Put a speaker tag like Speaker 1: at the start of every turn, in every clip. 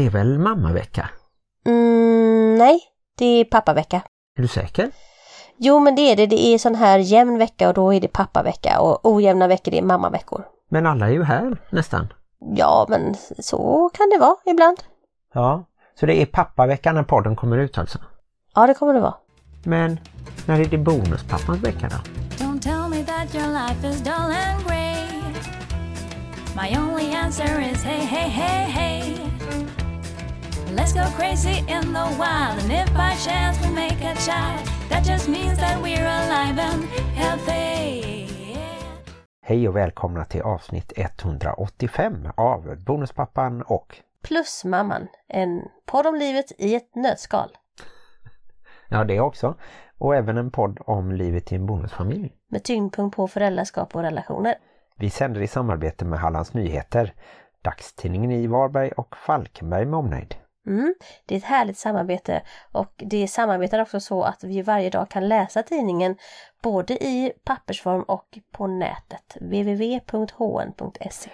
Speaker 1: Det är väl mammavecka?
Speaker 2: Mm, nej, det är pappavecka.
Speaker 1: Är du säker?
Speaker 2: Jo men det är det, det är sån här jämn vecka och då är det pappavecka och ojämna veckor det är mammaveckor.
Speaker 1: Men alla är ju här nästan.
Speaker 2: Ja men så kan det vara ibland.
Speaker 1: Ja, så det är pappaveckan när podden kommer ut alltså.
Speaker 2: Ja det kommer det vara.
Speaker 1: Men när är det bonuspappans vecka då?
Speaker 3: Don't tell me that your life is dull and grey. My only answer is hey, hey, hey, hey. Let's go crazy in the wild, and if by chance we make a child, that just means that we're alive and healthy.
Speaker 1: Hej och välkomna till avsnitt 185 av Bonuspappan och
Speaker 2: Plus mamman, en podd om livet i ett nötskal.
Speaker 1: ja det också. Och även en podd om livet i en bonusfamilj.
Speaker 2: Med tyngdpunkt på föräldraskap och relationer.
Speaker 1: Vi sänder i samarbete med Hallands Nyheter, dagstidningen i Varberg och Falkenberg med omnejd.
Speaker 2: Mm, det är ett härligt samarbete och det samarbetar också så att vi varje dag kan läsa tidningen både i pappersform och på nätet www.hn.se.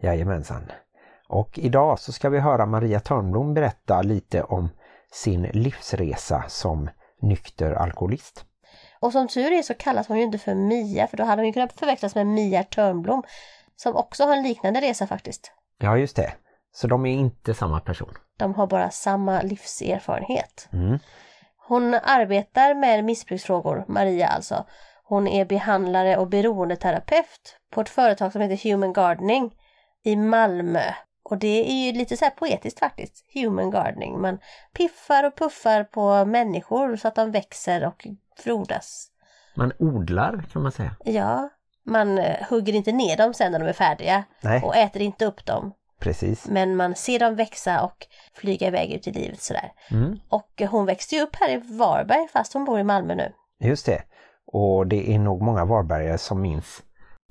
Speaker 1: Jajamensan. Och idag så ska vi höra Maria Törnblom berätta lite om sin livsresa som nykter alkoholist.
Speaker 2: Och som tur är så kallas hon ju inte för Mia för då hade hon ju kunnat förväxlas med Mia Törnblom som också har en liknande resa faktiskt.
Speaker 1: Ja just det. Så de är inte samma person.
Speaker 2: De har bara samma livserfarenhet.
Speaker 1: Mm.
Speaker 2: Hon arbetar med missbruksfrågor, Maria alltså. Hon är behandlare och beroendeterapeut på ett företag som heter Human Gardening i Malmö. Och det är ju lite så här poetiskt faktiskt, Human Gardening. Man piffar och puffar på människor så att de växer och frodas.
Speaker 1: Man odlar kan man säga.
Speaker 2: Ja, man eh, hugger inte ner dem sen när de är färdiga
Speaker 1: Nej.
Speaker 2: och äter inte upp dem.
Speaker 1: Precis.
Speaker 2: Men man ser dem växa och flyga iväg ut i livet sådär.
Speaker 1: Mm.
Speaker 2: Och hon växte ju upp här i Varberg fast hon bor i Malmö nu.
Speaker 1: Just det. Och det är nog många Varbergare som minns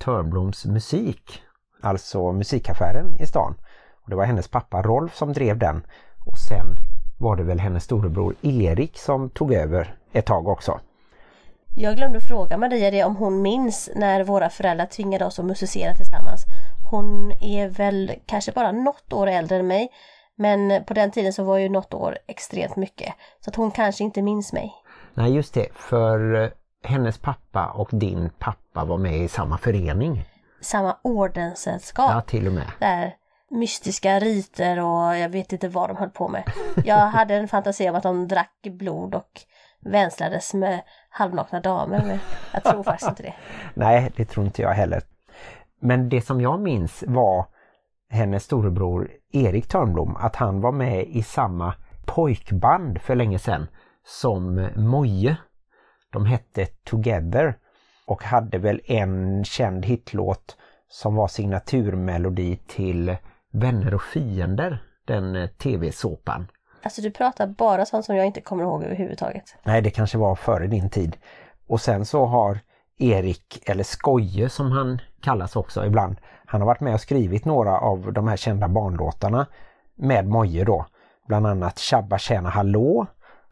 Speaker 1: Törnbloms musik. Alltså musikaffären i stan. Och det var hennes pappa Rolf som drev den. Och sen var det väl hennes storebror Erik som tog över ett tag också.
Speaker 2: Jag glömde fråga Maria det om hon minns när våra föräldrar tvingade oss att musicera tillsammans. Hon är väl kanske bara något år äldre än mig. Men på den tiden så var ju något år extremt mycket. Så att hon kanske inte minns mig.
Speaker 1: Nej just det, för eh, hennes pappa och din pappa var med i samma förening.
Speaker 2: Samma ordenssällskap.
Speaker 1: Ja, till och med.
Speaker 2: Där mystiska riter och jag vet inte vad de höll på med. Jag hade en fantasi om att de drack blod och vänslades med halvnakna damer. Men jag tror faktiskt inte det.
Speaker 1: Nej, det tror inte jag heller. Men det som jag minns var hennes storebror Erik Törnblom, att han var med i samma pojkband för länge sedan som Moje. De hette Together och hade väl en känd hitlåt som var signaturmelodi till Vänner och fiender, den eh, tv-såpan.
Speaker 2: Alltså du pratar bara sånt som jag inte kommer ihåg överhuvudtaget.
Speaker 1: Nej, det kanske var före din tid. Och sen så har Erik, eller Skoje som han kallas också ibland, han har varit med och skrivit några av de här kända barnlåtarna med Moje då. Bland annat Tjabba tjäna hallå.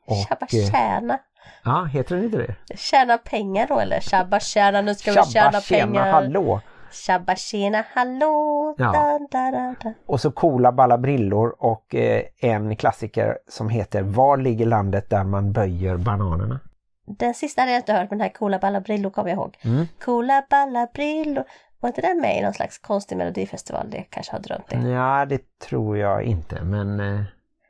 Speaker 1: Och,
Speaker 2: Tjabba
Speaker 1: eh,
Speaker 2: tjäna.
Speaker 1: Ja, heter den inte det?
Speaker 2: Tjäna pengar då eller? Tjabba tjäna, nu ska vi tjäna
Speaker 1: Tjabba tjäna
Speaker 2: pengar.
Speaker 1: hallå.
Speaker 2: Tjabba tjena hallå.
Speaker 1: Ja.
Speaker 2: Da, da, da.
Speaker 1: Och så Coola balla brillor och eh, en klassiker som heter Var ligger landet där man böjer bananerna?
Speaker 2: Den sista hade jag inte hört men den här Coola Balla Brillo kommer jag ihåg.
Speaker 1: Mm.
Speaker 2: Coola Balla Brillo. Var inte den med i någon slags konstig melodifestival? Det kanske har drömt det.
Speaker 1: Ja, det tror jag inte, men eh,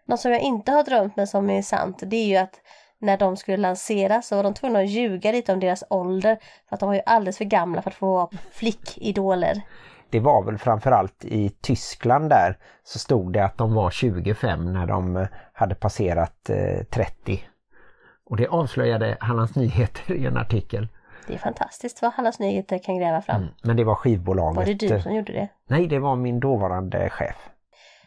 Speaker 2: Något som jag inte har drömt men som är sant det är ju att när de skulle lanseras så var de tvungna att ljuga lite om deras ålder för att de var ju alldeles för gamla för att få vara flickidoler.
Speaker 1: det var väl framförallt i Tyskland där så stod det att de var 25 när de eh, hade passerat eh, 30. Och det avslöjade Hallands Nyheter i en artikel.
Speaker 2: Det är fantastiskt vad Hallands Nyheter kan gräva fram.
Speaker 1: Mm. Men det var skivbolaget.
Speaker 2: Var det du som gjorde det?
Speaker 1: Nej, det var min dåvarande chef.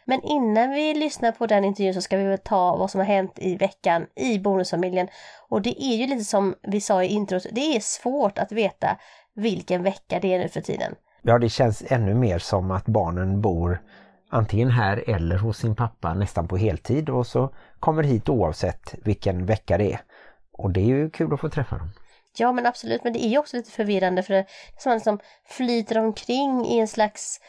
Speaker 2: Men innan vi lyssnar på den intervjun så ska vi väl ta vad som har hänt i veckan i bonusfamiljen. Och det är ju lite som vi sa i introt, det är svårt att veta vilken vecka det är nu för tiden.
Speaker 1: Ja, det känns ännu mer som att barnen bor antingen här eller hos sin pappa nästan på heltid och så kommer hit oavsett vilken vecka det är. Och det är ju kul att få träffa dem.
Speaker 2: Ja men absolut, men det är ju också lite förvirrande för det är som man liksom flyter omkring i en slags,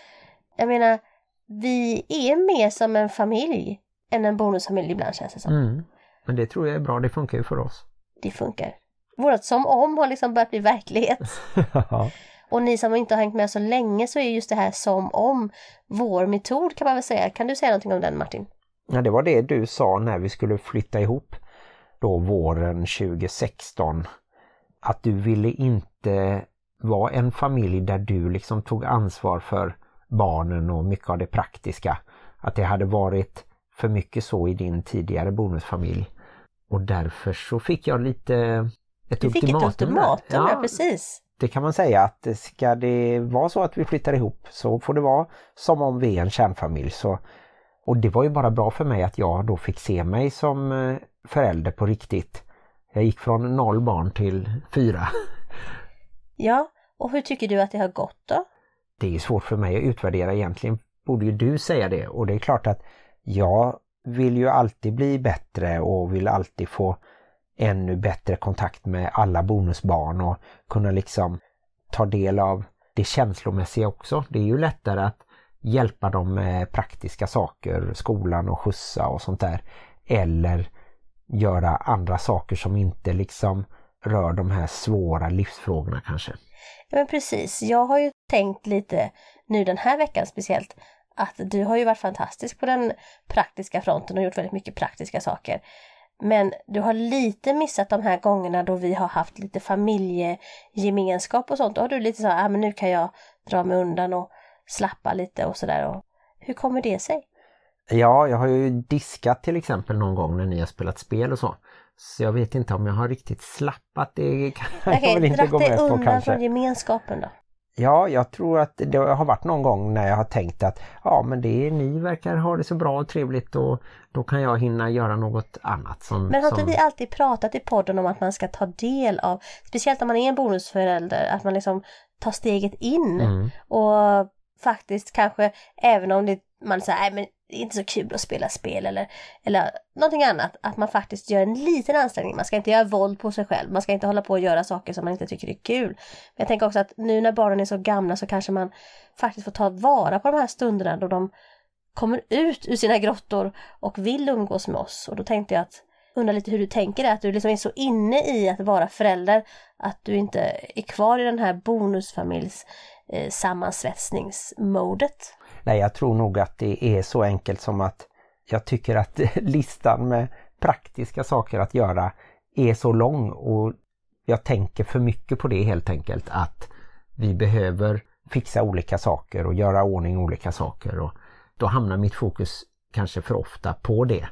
Speaker 2: jag menar, vi är mer som en familj. än en bonusfamilj ibland känns det som.
Speaker 1: Mm. Men det tror jag är bra, det funkar ju för oss.
Speaker 2: Det funkar. Vårat som om har liksom börjat bli verklighet.
Speaker 1: Ja.
Speaker 2: Och ni som inte har hängt med så länge så är just det här som om vår metod kan man väl säga. Kan du säga någonting om den Martin?
Speaker 1: Ja, det var det du sa när vi skulle flytta ihop då våren 2016. Att du ville inte vara en familj där du liksom tog ansvar för barnen och mycket av det praktiska. Att det hade varit för mycket så i din tidigare bonusfamilj. Och därför så fick jag lite ett
Speaker 2: Du fick ett
Speaker 1: ultimatum.
Speaker 2: ultimatum, ja. precis.
Speaker 1: det kan man säga att ska det vara så att vi flyttar ihop så får det vara som om vi är en kärnfamilj. Så, och det var ju bara bra för mig att jag då fick se mig som eh, förälder på riktigt. Jag gick från noll barn till fyra.
Speaker 2: Ja, och hur tycker du att det har gått då?
Speaker 1: Det är svårt för mig att utvärdera egentligen. Borde ju du säga det och det är klart att jag vill ju alltid bli bättre och vill alltid få ännu bättre kontakt med alla bonusbarn och kunna liksom ta del av det känslomässiga också. Det är ju lättare att hjälpa dem med praktiska saker, skolan och skjutsa och sånt där. Eller göra andra saker som inte liksom rör de här svåra livsfrågorna kanske.
Speaker 2: Ja, men precis. Jag har ju tänkt lite nu den här veckan speciellt att du har ju varit fantastisk på den praktiska fronten och gjort väldigt mycket praktiska saker. Men du har lite missat de här gångerna då vi har haft lite familjegemenskap och sånt. Då har du lite så här, ah, men nu kan jag dra mig undan och slappa lite och sådär. Hur kommer det sig?
Speaker 1: Ja, jag har ju diskat till exempel någon gång när ni har spelat spel och så. Så jag vet inte om jag har riktigt slappat. Det kan jag
Speaker 2: Okej,
Speaker 1: väl inte gå med på kanske.
Speaker 2: från gemenskapen då?
Speaker 1: Ja, jag tror att det har varit någon gång när jag har tänkt att ja men det är, ni verkar ha det så bra och trevligt och då kan jag hinna göra något annat. Som,
Speaker 2: Men har inte
Speaker 1: som...
Speaker 2: vi alltid pratat i podden om att man ska ta del av, speciellt om man är en bonusförälder, att man liksom tar steget in
Speaker 1: Mm.
Speaker 2: och faktiskt kanske även om det, man säger nej men det är inte så kul att spela spel eller, eller någonting annat, att man faktiskt gör en liten ansträngning. Man ska inte göra våld på sig själv, man ska inte hålla på och göra saker som man inte tycker är kul. Men jag tänker också att nu när barnen är så gamla så kanske man faktiskt får ta vara på de här stunderna då de kommer ut ur sina grottor och vill umgås med oss. Och då tänkte jag att undra lite hur du tänker där, att du liksom är så inne i att vara förälder att du inte är kvar i den här bonusfamiljs eh, sammansvetsningsmodet.
Speaker 1: Nej, jag tror nog att det är så enkelt som att jag tycker att listan med praktiska saker att göra är så lång och jag tänker för mycket på det helt enkelt att vi behöver fixa olika saker och göra ordning olika saker och då hamnar mitt fokus kanske för ofta på det.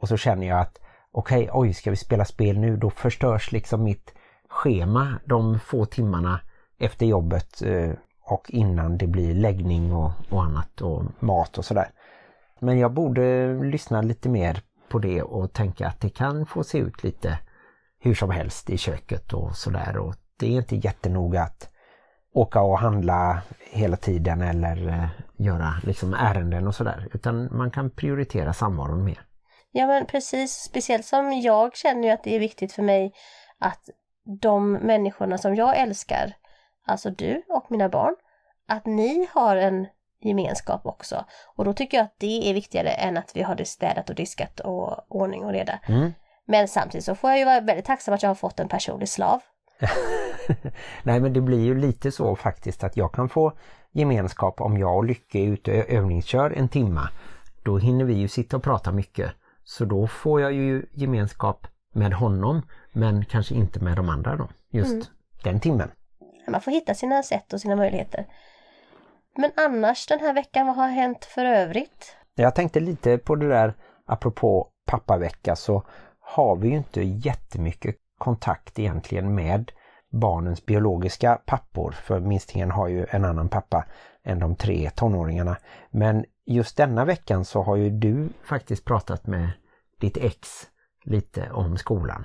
Speaker 1: Och så känner jag att okej, oj, ska vi spela spel nu? Då förstörs liksom mitt schema de få timmarna efter jobbet eh, och innan det blir läggning och, och annat och mat och sådär. Men jag borde lyssna lite mer på det och tänka att det kan få se ut lite hur som helst i köket och sådär och det är inte jättenoga att åka och handla hela tiden eller eh, göra liksom ärenden och sådär utan man kan prioritera samvaron mer.
Speaker 2: Ja men precis, speciellt som jag känner ju att det är viktigt för mig att de människorna som jag älskar, alltså du och mina barn, att ni har en gemenskap också. Och då tycker jag att det är viktigare än att vi har det städat och diskat och ordning och reda.
Speaker 1: Mm.
Speaker 2: Men samtidigt så får jag ju vara väldigt tacksam att jag har fått en personlig slav.
Speaker 1: Nej men det blir ju lite så faktiskt att jag kan få gemenskap om jag och Lycke är ute och övningskör en timma. Då hinner vi ju sitta och prata mycket. Så då får jag ju gemenskap med honom men kanske inte med de andra då. Just
Speaker 2: Mm.
Speaker 1: den timmen.
Speaker 2: Man får hitta sina sätt och sina möjligheter. Men annars den här veckan, vad har hänt för övrigt?
Speaker 1: Jag tänkte lite på det där apropå pappavecka så har vi ju inte jättemycket kontakt egentligen med barnens biologiska pappor för minstingen har ju en annan pappa än de tre tonåringarna. Men just denna veckan så har ju du faktiskt pratat med ditt ex lite om skolan.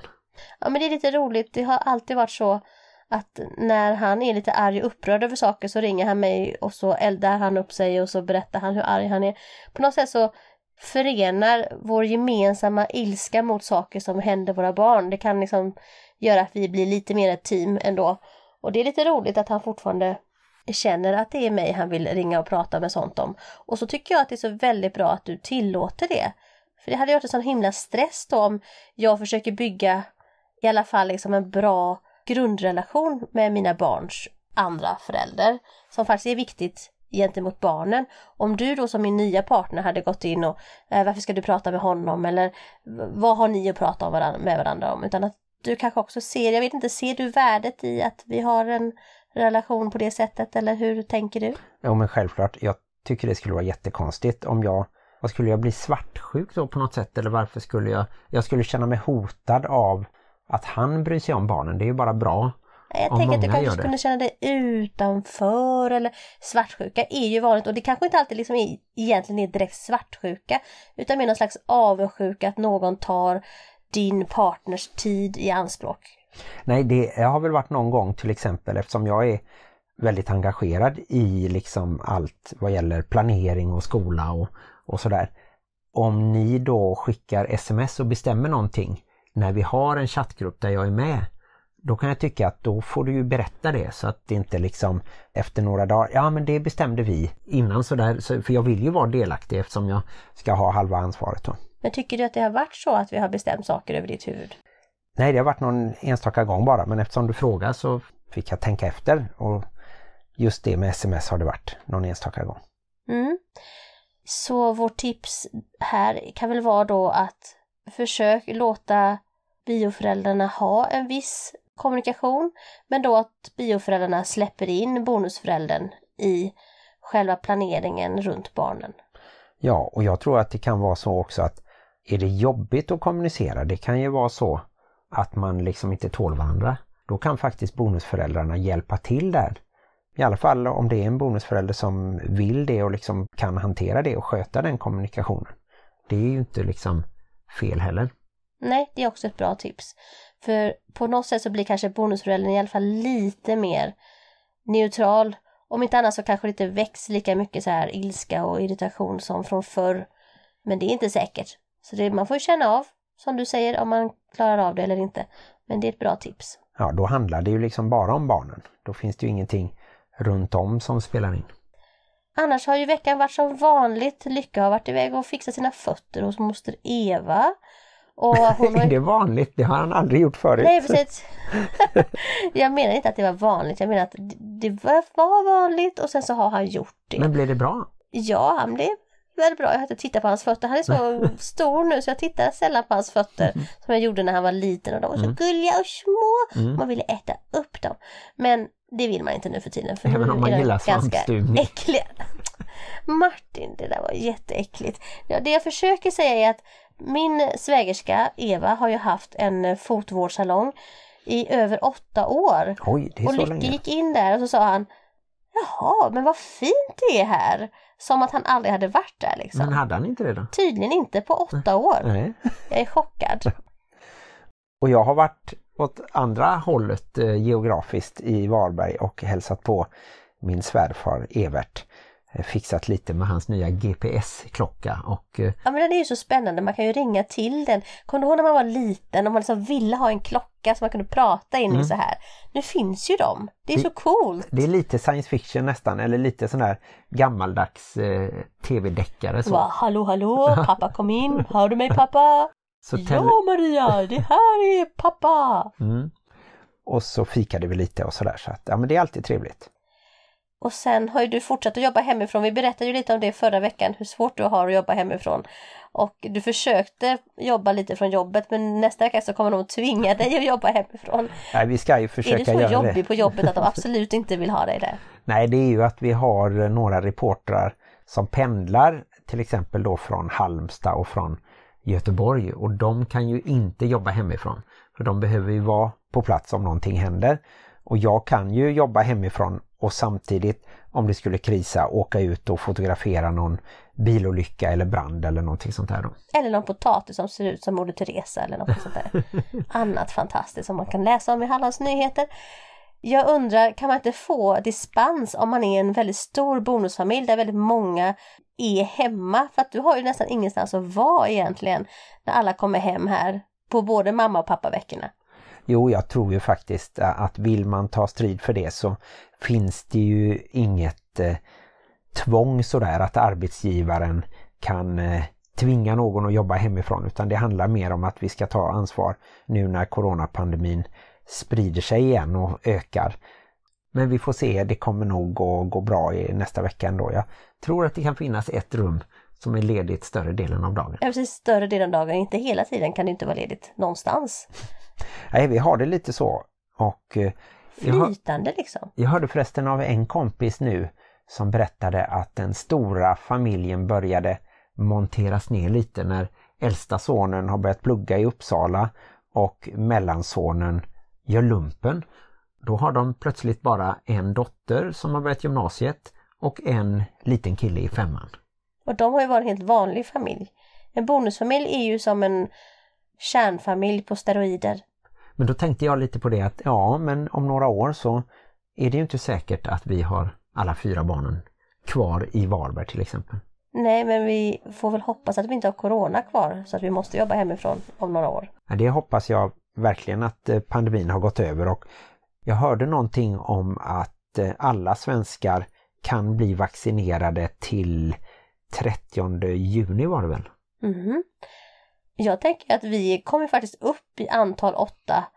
Speaker 2: Ja men det är lite roligt, det har alltid varit så att när han är lite arg och upprörd över saker så ringer han mig och så eldar han upp sig och så berättar han hur arg han är. På något sätt så förenar vår gemensamma ilska mot saker som händer våra barn. Det kan liksom göra att vi blir lite mer ett team ändå. Och det är lite roligt att han fortfarande känner att det är mig han vill ringa och prata med sånt om. Och så tycker jag att det är så väldigt bra att du tillåter det. För det hade varit en sån himla stress då om jag försöker bygga i alla fall liksom en bra grundrelation med mina barns andra förälder. Som faktiskt är viktigt gentemot barnen. Om du då som min nya partner hade gått in och eh, varför ska du prata med honom eller vad har ni att prata om varandra, med varandra om? Utan att du kanske också ser, jag vet inte, ser du värdet i att vi har en relation på det sättet eller hur tänker du?
Speaker 1: Jo men självklart, jag tycker det skulle vara jättekonstigt om jag vad skulle jag bli svartsjuk då på något sätt eller varför skulle jag jag skulle känna mig hotad av att han bryr sig om barnen, det är ju bara bra.
Speaker 2: Jag tänker att du kanske skulle känna dig utanför eller svartsjuka är ju vanligt och det kanske inte alltid liksom är, egentligen är direkt svartsjuka utan mer någon slags avundsjuka att någon tar din partners tid i anspråk.
Speaker 1: Nej, det har väl varit någon gång till exempel eftersom jag är väldigt engagerad i liksom allt vad gäller planering och skola och, och sådär. Om ni då skickar sms och bestämmer någonting när vi har en chattgrupp där jag är med då kan jag tycka att då får du ju berätta det så att det inte liksom efter några dagar, ja men det bestämde vi innan sådär, så, för jag vill ju vara delaktig eftersom jag ska ha halva ansvaret då.
Speaker 2: Men tycker du att det har varit så att vi har bestämt saker över ditt huvud?
Speaker 1: Nej, det har varit någon enstaka gång bara, men eftersom du frågar så fick jag tänka efter och just det med sms har det varit någon enstaka gång.
Speaker 2: Mm. Så vårt tips här kan väl vara då att försök låta bioföräldrarna ha en viss kommunikation men då att bioföräldrarna släpper in bonusföräldern i själva planeringen runt barnen.
Speaker 1: Ja, och jag tror att det kan vara så också att är det jobbigt att kommunicera, det kan ju vara så att man liksom inte tål varandra. Då kan faktiskt bonusföräldrarna hjälpa till där. I alla fall om det är en bonusförälder som vill det och liksom kan hantera det och sköta den kommunikationen. Det är ju inte liksom fel heller.
Speaker 2: Nej, det är också ett bra tips. För på något sätt så blir kanske bonusföräldern i alla fall lite mer neutral. Om inte annat så kanske det inte väcks lika mycket så här ilska och irritation som från förr. Men det är inte säkert. Så det, man får ju känna av, som du säger, om man klarar av det eller inte. Men det är ett bra tips.
Speaker 1: Ja, då handlar det ju liksom bara om barnen. Då finns det ju ingenting runt om som spelar in.
Speaker 2: Annars har ju veckan varit som vanligt. Lycka har varit iväg och fixat sina fötter hos moster Eva. Och hon har
Speaker 1: Är det vanligt? Det har han aldrig gjort förut.
Speaker 2: Nej precis. jag menar inte att det var vanligt, jag menar att det var vanligt och sen så har han gjort det.
Speaker 1: Men blev det bra?
Speaker 2: Ja, han blev väldigt bra. Jag har inte tittat på hans fötter. Han är så stor nu så jag tittar sällan på hans fötter
Speaker 1: Mhm.
Speaker 2: som jag gjorde när han var liten och de var så
Speaker 1: Mm.
Speaker 2: gulliga och små.
Speaker 1: Mm.
Speaker 2: Man ville äta upp dem. Men det vill man inte nu för tiden för
Speaker 1: Även om man gillar svampstuvning.
Speaker 2: äckliga. Martin, det där var jätteäckligt. Ja, det jag försöker säga är att min svägerska Eva har ju haft en fotvårdssalong i över åtta år.
Speaker 1: Oj, det
Speaker 2: Och Lycke
Speaker 1: länge.
Speaker 2: gick in där och så sa han Jaha, men vad fint det är här! Som att han aldrig hade varit där liksom.
Speaker 1: Men hade han inte det då?
Speaker 2: Tydligen inte på åtta år.
Speaker 1: Nej.
Speaker 2: Jag är chockad.
Speaker 1: Och jag har varit åt andra hållet eh, geografiskt i Varberg och hälsat på min svärfar Evert. Eh, Fixat lite med hans nya GPS-klocka och eh,
Speaker 2: Ja men den är ju så spännande, man kan ju ringa till den. Kommer du ihåg när man var liten och man liksom ville ha en klocka som man kunde prata in i så här. Nu finns ju de. Det är
Speaker 1: Mm. Det-
Speaker 2: så coolt.
Speaker 1: det är lite science fiction nästan eller lite sån här gammaldags eh, tv-deckare så.
Speaker 2: Va, hallå hallå, pappa kom in. Hör du mig pappa?
Speaker 1: så
Speaker 2: Ja Maria, det här är pappa.
Speaker 1: mm. Och så fikade vi lite och sådär så att ja men det är alltid trevligt.
Speaker 2: Och sen har ju du fortsatt att jobba hemifrån. Vi berättade ju lite om det förra veckan, hur svårt du har att jobba hemifrån. Och du försökte jobba lite från jobbet men nästa vecka så kommer de att tvinga dig att jobba hemifrån.
Speaker 1: Nej, vi ska ju
Speaker 2: Är
Speaker 1: försöka
Speaker 2: du så
Speaker 1: göra
Speaker 2: jobbig
Speaker 1: det.
Speaker 2: på jobbet att de absolut inte vill ha dig där?
Speaker 1: Nej, det är ju att vi har några reportrar som pendlar till exempel då från Halmstad och från Göteborg och de kan ju inte jobba hemifrån. För de behöver ju vara på plats om någonting händer. Och jag kan ju jobba hemifrån och samtidigt om det skulle krisa åka ut och fotografera någon bilolycka eller brand eller någonting sånt där då.
Speaker 2: Eller någon potatis som ser ut som Moder Teresa eller något sånt där. Annat fantastiskt som man kan läsa om i Hallands Nyheter. Jag undrar, kan man inte få dispens om man är en väldigt stor bonusfamilj där väldigt många är hemma? För att du har ju nästan ingenstans att vara egentligen när alla kommer hem här på både mamma och pappaveckorna.
Speaker 1: Jo, jag tror ju faktiskt att vill man ta strid för det så finns det ju inget eh, tvång sådär att arbetsgivaren kan eh, tvinga någon att jobba hemifrån utan det handlar mer om att vi ska ta ansvar nu när coronapandemin sprider sig igen och ökar. Men vi får se, det kommer nog att gå bra i nästa vecka ändå. Jag tror att det kan finnas ett rum som är ledigt större delen av dagen.
Speaker 2: Ja, precis, större delen av dagen, inte hela tiden kan det inte vara ledigt någonstans.
Speaker 1: Nej, vi har det lite så. Och eh, jag,
Speaker 2: Flytande liksom.
Speaker 1: jag hörde förresten av en kompis nu som berättade att den stora familjen började monteras ner lite när äldsta sonen har börjat plugga i Uppsala och mellansonen gör lumpen. Då har de plötsligt bara en dotter som har börjat gymnasiet och en liten kille i femman.
Speaker 2: Och de har ju varit en helt vanlig familj. En bonusfamilj är ju som en kärnfamilj på steroider.
Speaker 1: Men då tänkte jag lite på det att ja, men om några år så är det ju inte säkert att vi har alla fyra barnen kvar i Varberg till exempel.
Speaker 2: Nej, men vi får väl hoppas att vi inte har corona kvar så att vi måste jobba hemifrån om några år.
Speaker 1: Ja, Det hoppas jag verkligen att eh, pandemin har gått över och jag hörde någonting om att eh, alla svenskar kan bli vaccinerade till 30 juni var det väl?
Speaker 2: Mhm. Jag tänker att vi kommer faktiskt upp i antal åtta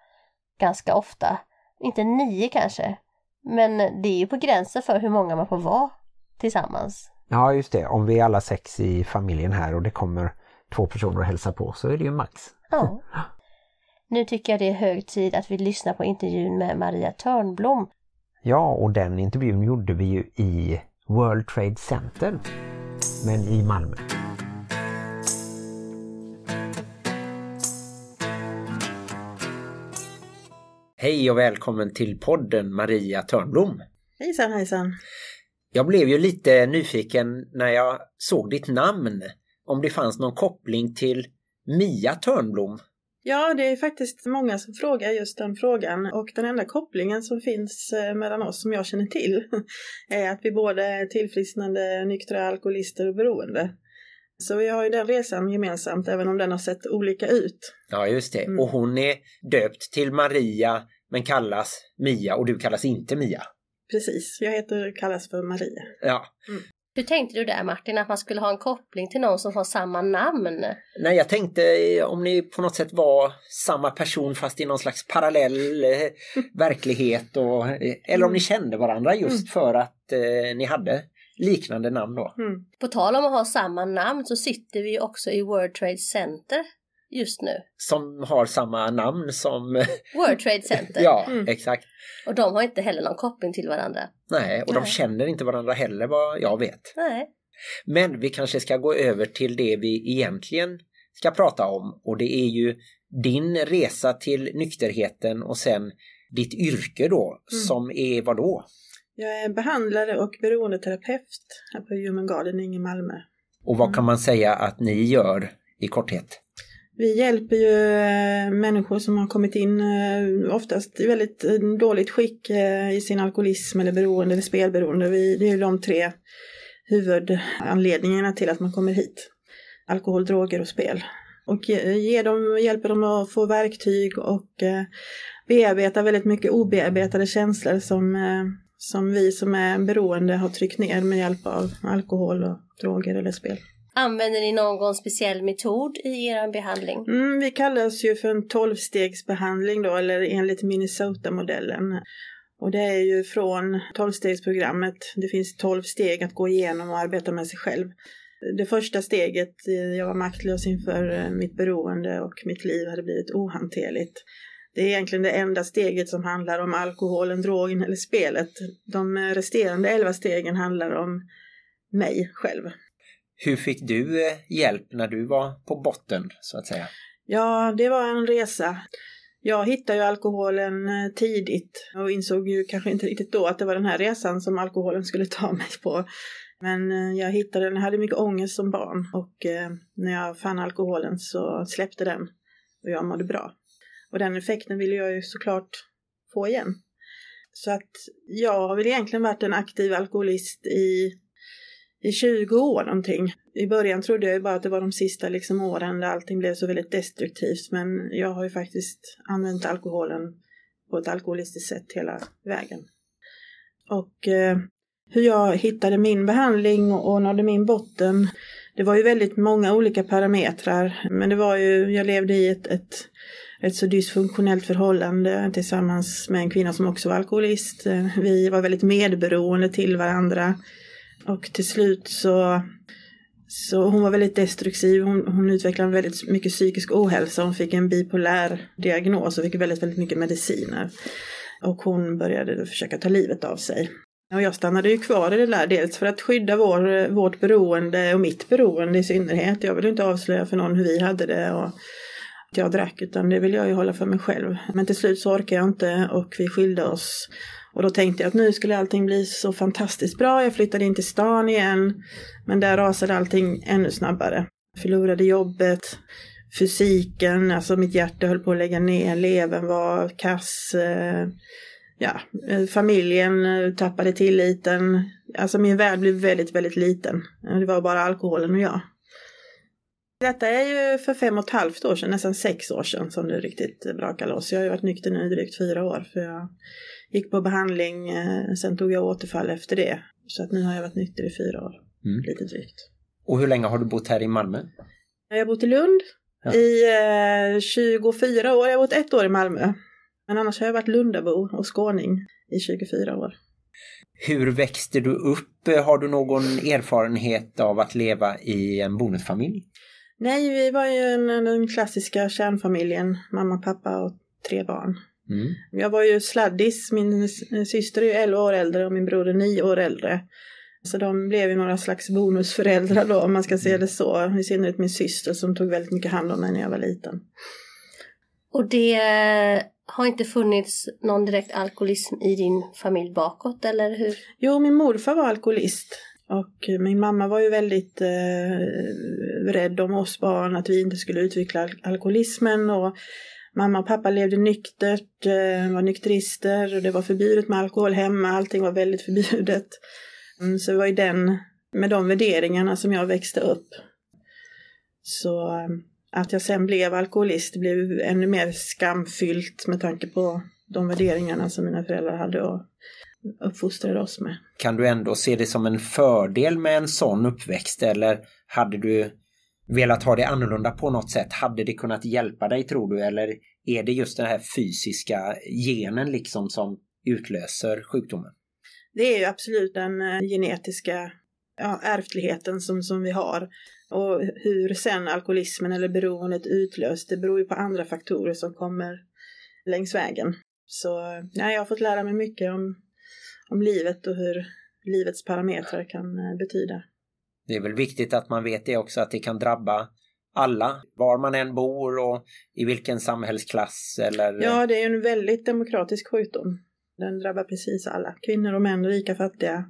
Speaker 2: ganska ofta. Inte nio kanske. Men det är ju på gränsen för hur många man får vara tillsammans.
Speaker 1: Ja just det, om vi är alla sex i familjen här och det kommer två personer att hälsa på så är det ju max.
Speaker 2: Ja. Nu tycker jag det är hög tid att vi lyssnar på intervjun med Maria Törnblom.
Speaker 1: Ja, och den intervjun gjorde vi ju i World Trade Center, men i Malmö. Hej och välkommen till podden Maria Törnblom.
Speaker 4: Hejsan hejsan.
Speaker 1: Jag blev ju lite nyfiken när jag såg ditt namn, om det fanns någon koppling till Mia Törnblom.
Speaker 4: Ja, det är faktiskt många som frågar just den frågan och den enda kopplingen som finns eh, mellan oss som jag känner till är att vi båda är tillfrisknande, nyktra alkoholister och beroende. Så vi har ju den resan gemensamt även om den har sett olika ut.
Speaker 1: Ja, just det.
Speaker 4: Mm.
Speaker 1: Och hon är döpt till Maria men kallas Mia och du kallas inte Mia.
Speaker 4: Precis, jag heter kallas för Maria.
Speaker 1: Ja.
Speaker 2: Hur tänkte du där Martin, att man skulle ha en koppling till någon som har samma namn?
Speaker 1: Nej, jag tänkte eh, om ni på något sätt var samma person fast i någon slags parallell eh, verklighet och, eh, eller om ni kände varandra just för att eh, ni hade liknande namn då.
Speaker 4: Mm.
Speaker 2: På tal om att ha samma namn så sitter vi också i World Trade Center just nu.
Speaker 1: Som har samma namn som...
Speaker 2: World Trade Center.
Speaker 1: ja,
Speaker 4: Mm.
Speaker 1: exakt.
Speaker 2: Och de har inte heller någon koppling till varandra.
Speaker 1: Nej, och de
Speaker 4: Nej.
Speaker 1: känner inte varandra heller vad jag vet.
Speaker 2: Nej.
Speaker 1: Men vi kanske ska gå över till det vi egentligen ska prata om och det är ju din resa till nykterheten och sen ditt yrke då
Speaker 4: Mm.
Speaker 1: som är vad då?
Speaker 4: Jag är behandlare och beroendeterapeut här på Human Gardening i Malmö.
Speaker 1: Och vad kan man säga att ni gör i korthet?
Speaker 4: Vi hjälper ju eh, människor som har kommit in eh, oftast i väldigt eh, dåligt skick i sin alkoholism eller beroende eller spelberoende. Vi, det är ju de tre huvudanledningarna till att man kommer hit. Alkohol, droger och spel. Och ge, dem, hjälper dem att få verktyg och bearbeta väldigt mycket obearbetade känslor som, som vi som är beroende har tryckt ner med hjälp av alkohol och droger eller spel.
Speaker 2: Använder ni någon speciell metod i er behandling?
Speaker 4: Mm, vi kallas ju för en tolvstegsbehandling då, eller enligt Minnesota-modellen. Och det är ju från tolvstegsprogrammet. Det finns tolv steg att gå igenom och arbeta med sig själv. Det första steget, eh, jag var maktlös inför eh, mitt beroende och mitt liv hade blivit ohanterligt. Det är egentligen det enda steget som handlar om alkoholen, drogen eller spelet. De resterande elva stegen handlar om mig själv.
Speaker 1: Hur fick du eh, hjälp när du var på botten så att säga?
Speaker 4: Ja, det var en resa. Jag hittade ju alkoholen eh, tidigt och insåg ju kanske inte riktigt då att det var den här resan som alkoholen skulle ta mig på. Men eh, jag hittade den, jag hade mycket ångest som barn och när jag fann alkoholen så släppte den och jag mådde bra. Och den effekten ville jag ju såklart få igen. Så att jag har väl egentligen varit en aktiv alkoholist i, i 20 år någonting. I början trodde jag ju bara att det var de sista liksom åren där allting blev så väldigt destruktivt men jag har ju faktiskt använt alkoholen på ett alkoholistiskt sätt hela vägen. Och eh, hur jag hittade min behandling och nådde min botten det var ju väldigt många olika parametrar. Men det var ju, jag levde i ett, ett, ett så dysfunktionellt förhållande tillsammans med en kvinna som också var alkoholist. Eh, vi var väldigt medberoende till varandra. Och till slut så, så hon var väldigt destruktiv. Hon, hon utvecklade väldigt mycket psykisk ohälsa. Hon fick en bipolär diagnos och fick väldigt, väldigt mycket mediciner. Och hon började försöka ta livet av sig. Och jag stannade ju kvar i det där, dels för att skydda vår, vårt beroende och mitt beroende i synnerhet. Jag ville inte avslöja för någon hur vi hade det och att jag drack, utan det vill jag ju hålla för mig själv. Men till slut så orkade jag inte och vi skilde oss. Och då tänkte jag att nu skulle allting bli så fantastiskt bra. Jag flyttade in till stan igen. Men där rasade allting ännu snabbare. Förlorade jobbet, fysiken, alltså mitt hjärta höll på att lägga ner, levern var kass. Eh, ja, eh, familjen eh, tappade tilliten. Alltså min värld blev väldigt, väldigt liten. Det var bara alkoholen och jag. Detta är ju för fem och ett halvt år sedan, nästan sex år sedan som det riktigt brakade loss. Jag har ju varit nykter nu i drygt fyra år för jag gick på behandling, eh, sen tog jag återfall efter det. Så att nu har jag varit nykter i fyra år, mm. lite drygt.
Speaker 1: Och hur länge har du bott här i Malmö?
Speaker 4: Jag har bott i Lund ja. i eh, 24 år, jag har bott ett år i Malmö. Men annars har jag varit Lundabo och skåning i 24 år.
Speaker 1: Hur växte du upp? Har du någon erfarenhet av att leva i en bonusfamilj?
Speaker 4: Nej, vi var ju en, den klassiska kärnfamiljen, mamma, pappa och tre barn. Mm. Jag var ju sladdis, min syster är ju 11 år äldre och min bror är 9 år äldre. Så de blev ju några slags bonusföräldrar då om man ska se det så. I synnerhet min syster som tog väldigt mycket hand om mig när jag var liten.
Speaker 2: Och det har inte funnits någon direkt alkoholism i din familj bakåt eller hur?
Speaker 4: Jo, min morfar var alkoholist. Och min mamma var ju väldigt eh, rädd om oss barn, att vi inte skulle utveckla al alkoholismen. Och mamma och pappa levde nyktert, eh, var nykterister och det var förbjudet med alkohol hemma, allting var väldigt förbjudet. Mm, så det var ju den, med de värderingarna som jag växte upp. Så eh, att jag sen blev alkoholist blev ännu mer skamfyllt med tanke på de värderingarna som mina föräldrar hade och uppfostrade oss med.
Speaker 1: Kan du ändå se det som en fördel med en sån uppväxt eller hade du velat ha det annorlunda på något sätt? Hade det kunnat hjälpa dig tror du eller är det just den här fysiska genen liksom som utlöser sjukdomen?
Speaker 4: Det är ju absolut den eh, genetiska ja, ärftligheten som, som vi har. Och hur sen alkoholismen eller beroendet utlöst, det beror ju på andra faktorer som kommer längs vägen. Så eh, ja, jag har fått lära mig mycket om, om livet och hur livets parametrar kan eh, betyda.
Speaker 1: Det är väl viktigt att man vet det också, att det kan drabba alla, var man än bor och i vilken samhällsklass eller...
Speaker 4: Ja, det är en väldigt demokratisk sjukdom. Den drabbar precis alla, kvinnor och män, rika, fattiga,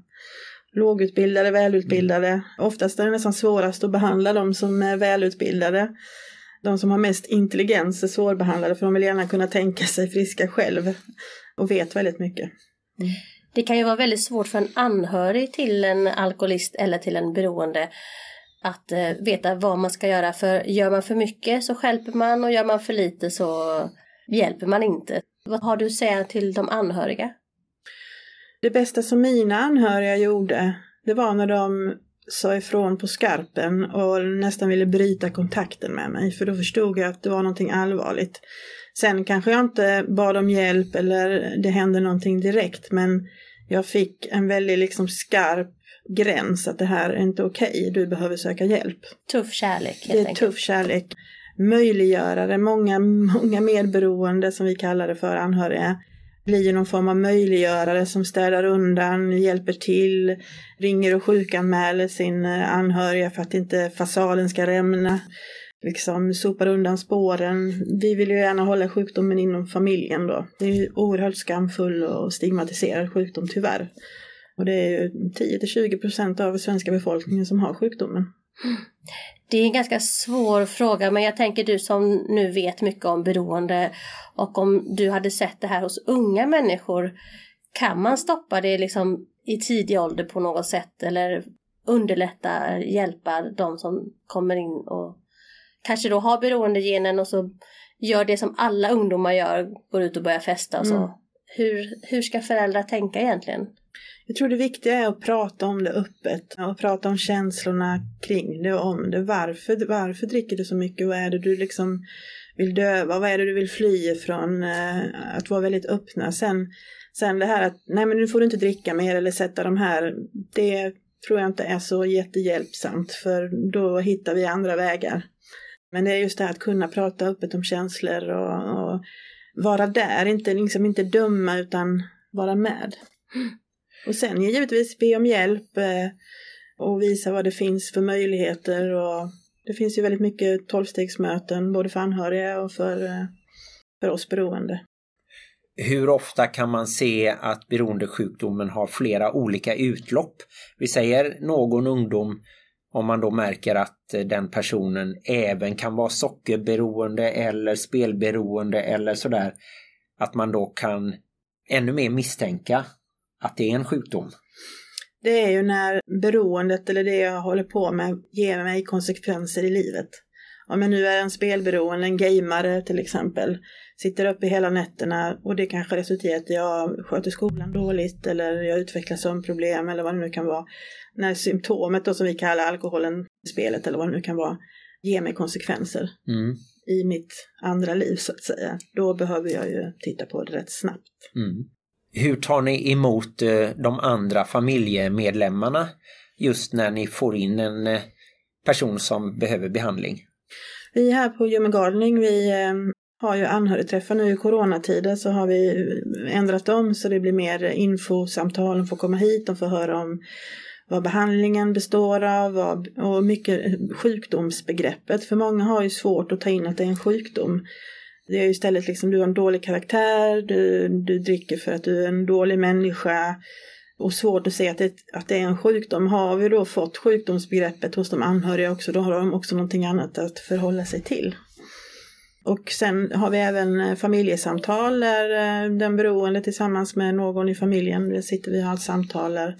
Speaker 4: lågutbildade, välutbildade. Mm. Oftast är det nästan svårast att behandla de som är välutbildade. De som har mest intelligens är svårbehandlade för de vill gärna kunna tänka sig friska själv och vet väldigt mycket.
Speaker 2: Mm. Det kan ju vara väldigt svårt för en anhörig till en alkoholist eller till en beroende att eh, veta vad man ska göra. För gör man för mycket så skälper man och gör man för lite så hjälper man inte. Vad har du att säga till de anhöriga?
Speaker 4: Det bästa som mina anhöriga gjorde, det var när de sa ifrån på skarpen och nästan ville bryta kontakten med mig, för då förstod jag att det var någonting allvarligt. Sen kanske jag inte bad om hjälp eller det hände någonting direkt, men jag fick en väldigt liksom skarp gräns att det här är inte okej, okay, du behöver söka hjälp.
Speaker 2: Tuff kärlek
Speaker 4: helt Det är enkelt. tuff kärlek. Möjliggörare, många, många medberoende som vi kallar det för, anhöriga, blir någon form av möjliggörare som städar undan, hjälper till, ringer och sjukanmäler sin eh, anhöriga för att inte fasaden ska rämna. Liksom sopar undan spåren. Vi vill ju gärna hålla sjukdomen inom familjen då. Det är ju oerhört skamfull och stigmatiserad sjukdom tyvärr. Och det är ju 10-20% av svenska befolkningen som har sjukdomen.
Speaker 2: Det är en ganska svår fråga men jag tänker du som nu vet mycket om beroende och om du hade sett det här hos unga människor kan man stoppa det liksom i tidig ålder på något sätt eller underlätta, hjälpa de som kommer in och kanske då har beroendegenen och så gör det som alla ungdomar gör, går ut och börjar festa och så. Mm. Hur, hur ska föräldrar tänka egentligen?
Speaker 4: Jag tror det viktiga är att prata om det öppet och prata om känslorna kring det och om det. Varför, varför dricker du så mycket? Vad är det du liksom vill döva? Vad är det du vill fly ifrån? Eh, att vara väldigt öppna. Sen, sen det här att nej men nu får du inte dricka mer eller sätta de här. Det tror jag inte är så jättehjälpsamt för då hittar vi andra vägar. Men det är just det här att kunna prata öppet om känslor och, och vara där, inte, liksom inte döma utan vara med. Och sen givetvis be om hjälp eh, och visa vad det finns för möjligheter. Och det finns ju väldigt mycket tolvstegsmöten både för anhöriga och för, eh, för oss beroende.
Speaker 1: Hur ofta kan man se att beroendesjukdomen har flera olika utlopp? Vi säger någon ungdom om man då märker att eh, den personen även kan vara sockerberoende eller spelberoende eller sådär. Att man då kan ännu mer misstänka att det är en sjukdom.
Speaker 4: Det är ju när beroendet eller det jag håller på med ger mig konsekvenser i livet. Om jag nu är en spelberoende, en gamare till exempel, sitter uppe hela nätterna och det kanske resulterar i att jag sköter skolan dåligt eller jag utvecklar sömnproblem eller vad det nu kan vara. När symptomet då som vi kallar alkoholen, spelet eller vad det nu kan vara, ger mig konsekvenser mm. i mitt andra liv så att säga. Då behöver jag ju titta på det rätt snabbt. Mm.
Speaker 1: Hur tar ni emot eh, de andra familjemedlemmarna just när ni får in en eh, person som behöver behandling?
Speaker 4: Vi här på Human Gardening, vi eh, har ju anhörigträffar nu i coronatider så har vi ändrat om så det blir mer infosamtal, de får komma hit, de får höra om vad behandlingen består av och mycket sjukdomsbegreppet. För många har ju svårt att ta in att det är en sjukdom. Det är istället liksom du har en dålig karaktär, du, du dricker för att du är en dålig människa och svårt att se att det, att det är en sjukdom. Har vi då fått sjukdomsbegreppet hos de anhöriga också, då har de också någonting annat att förhålla sig till. Och sen har vi även eh, familjesamtal där eh, den beroende tillsammans med någon i familjen, där sitter vi och har ett samtal där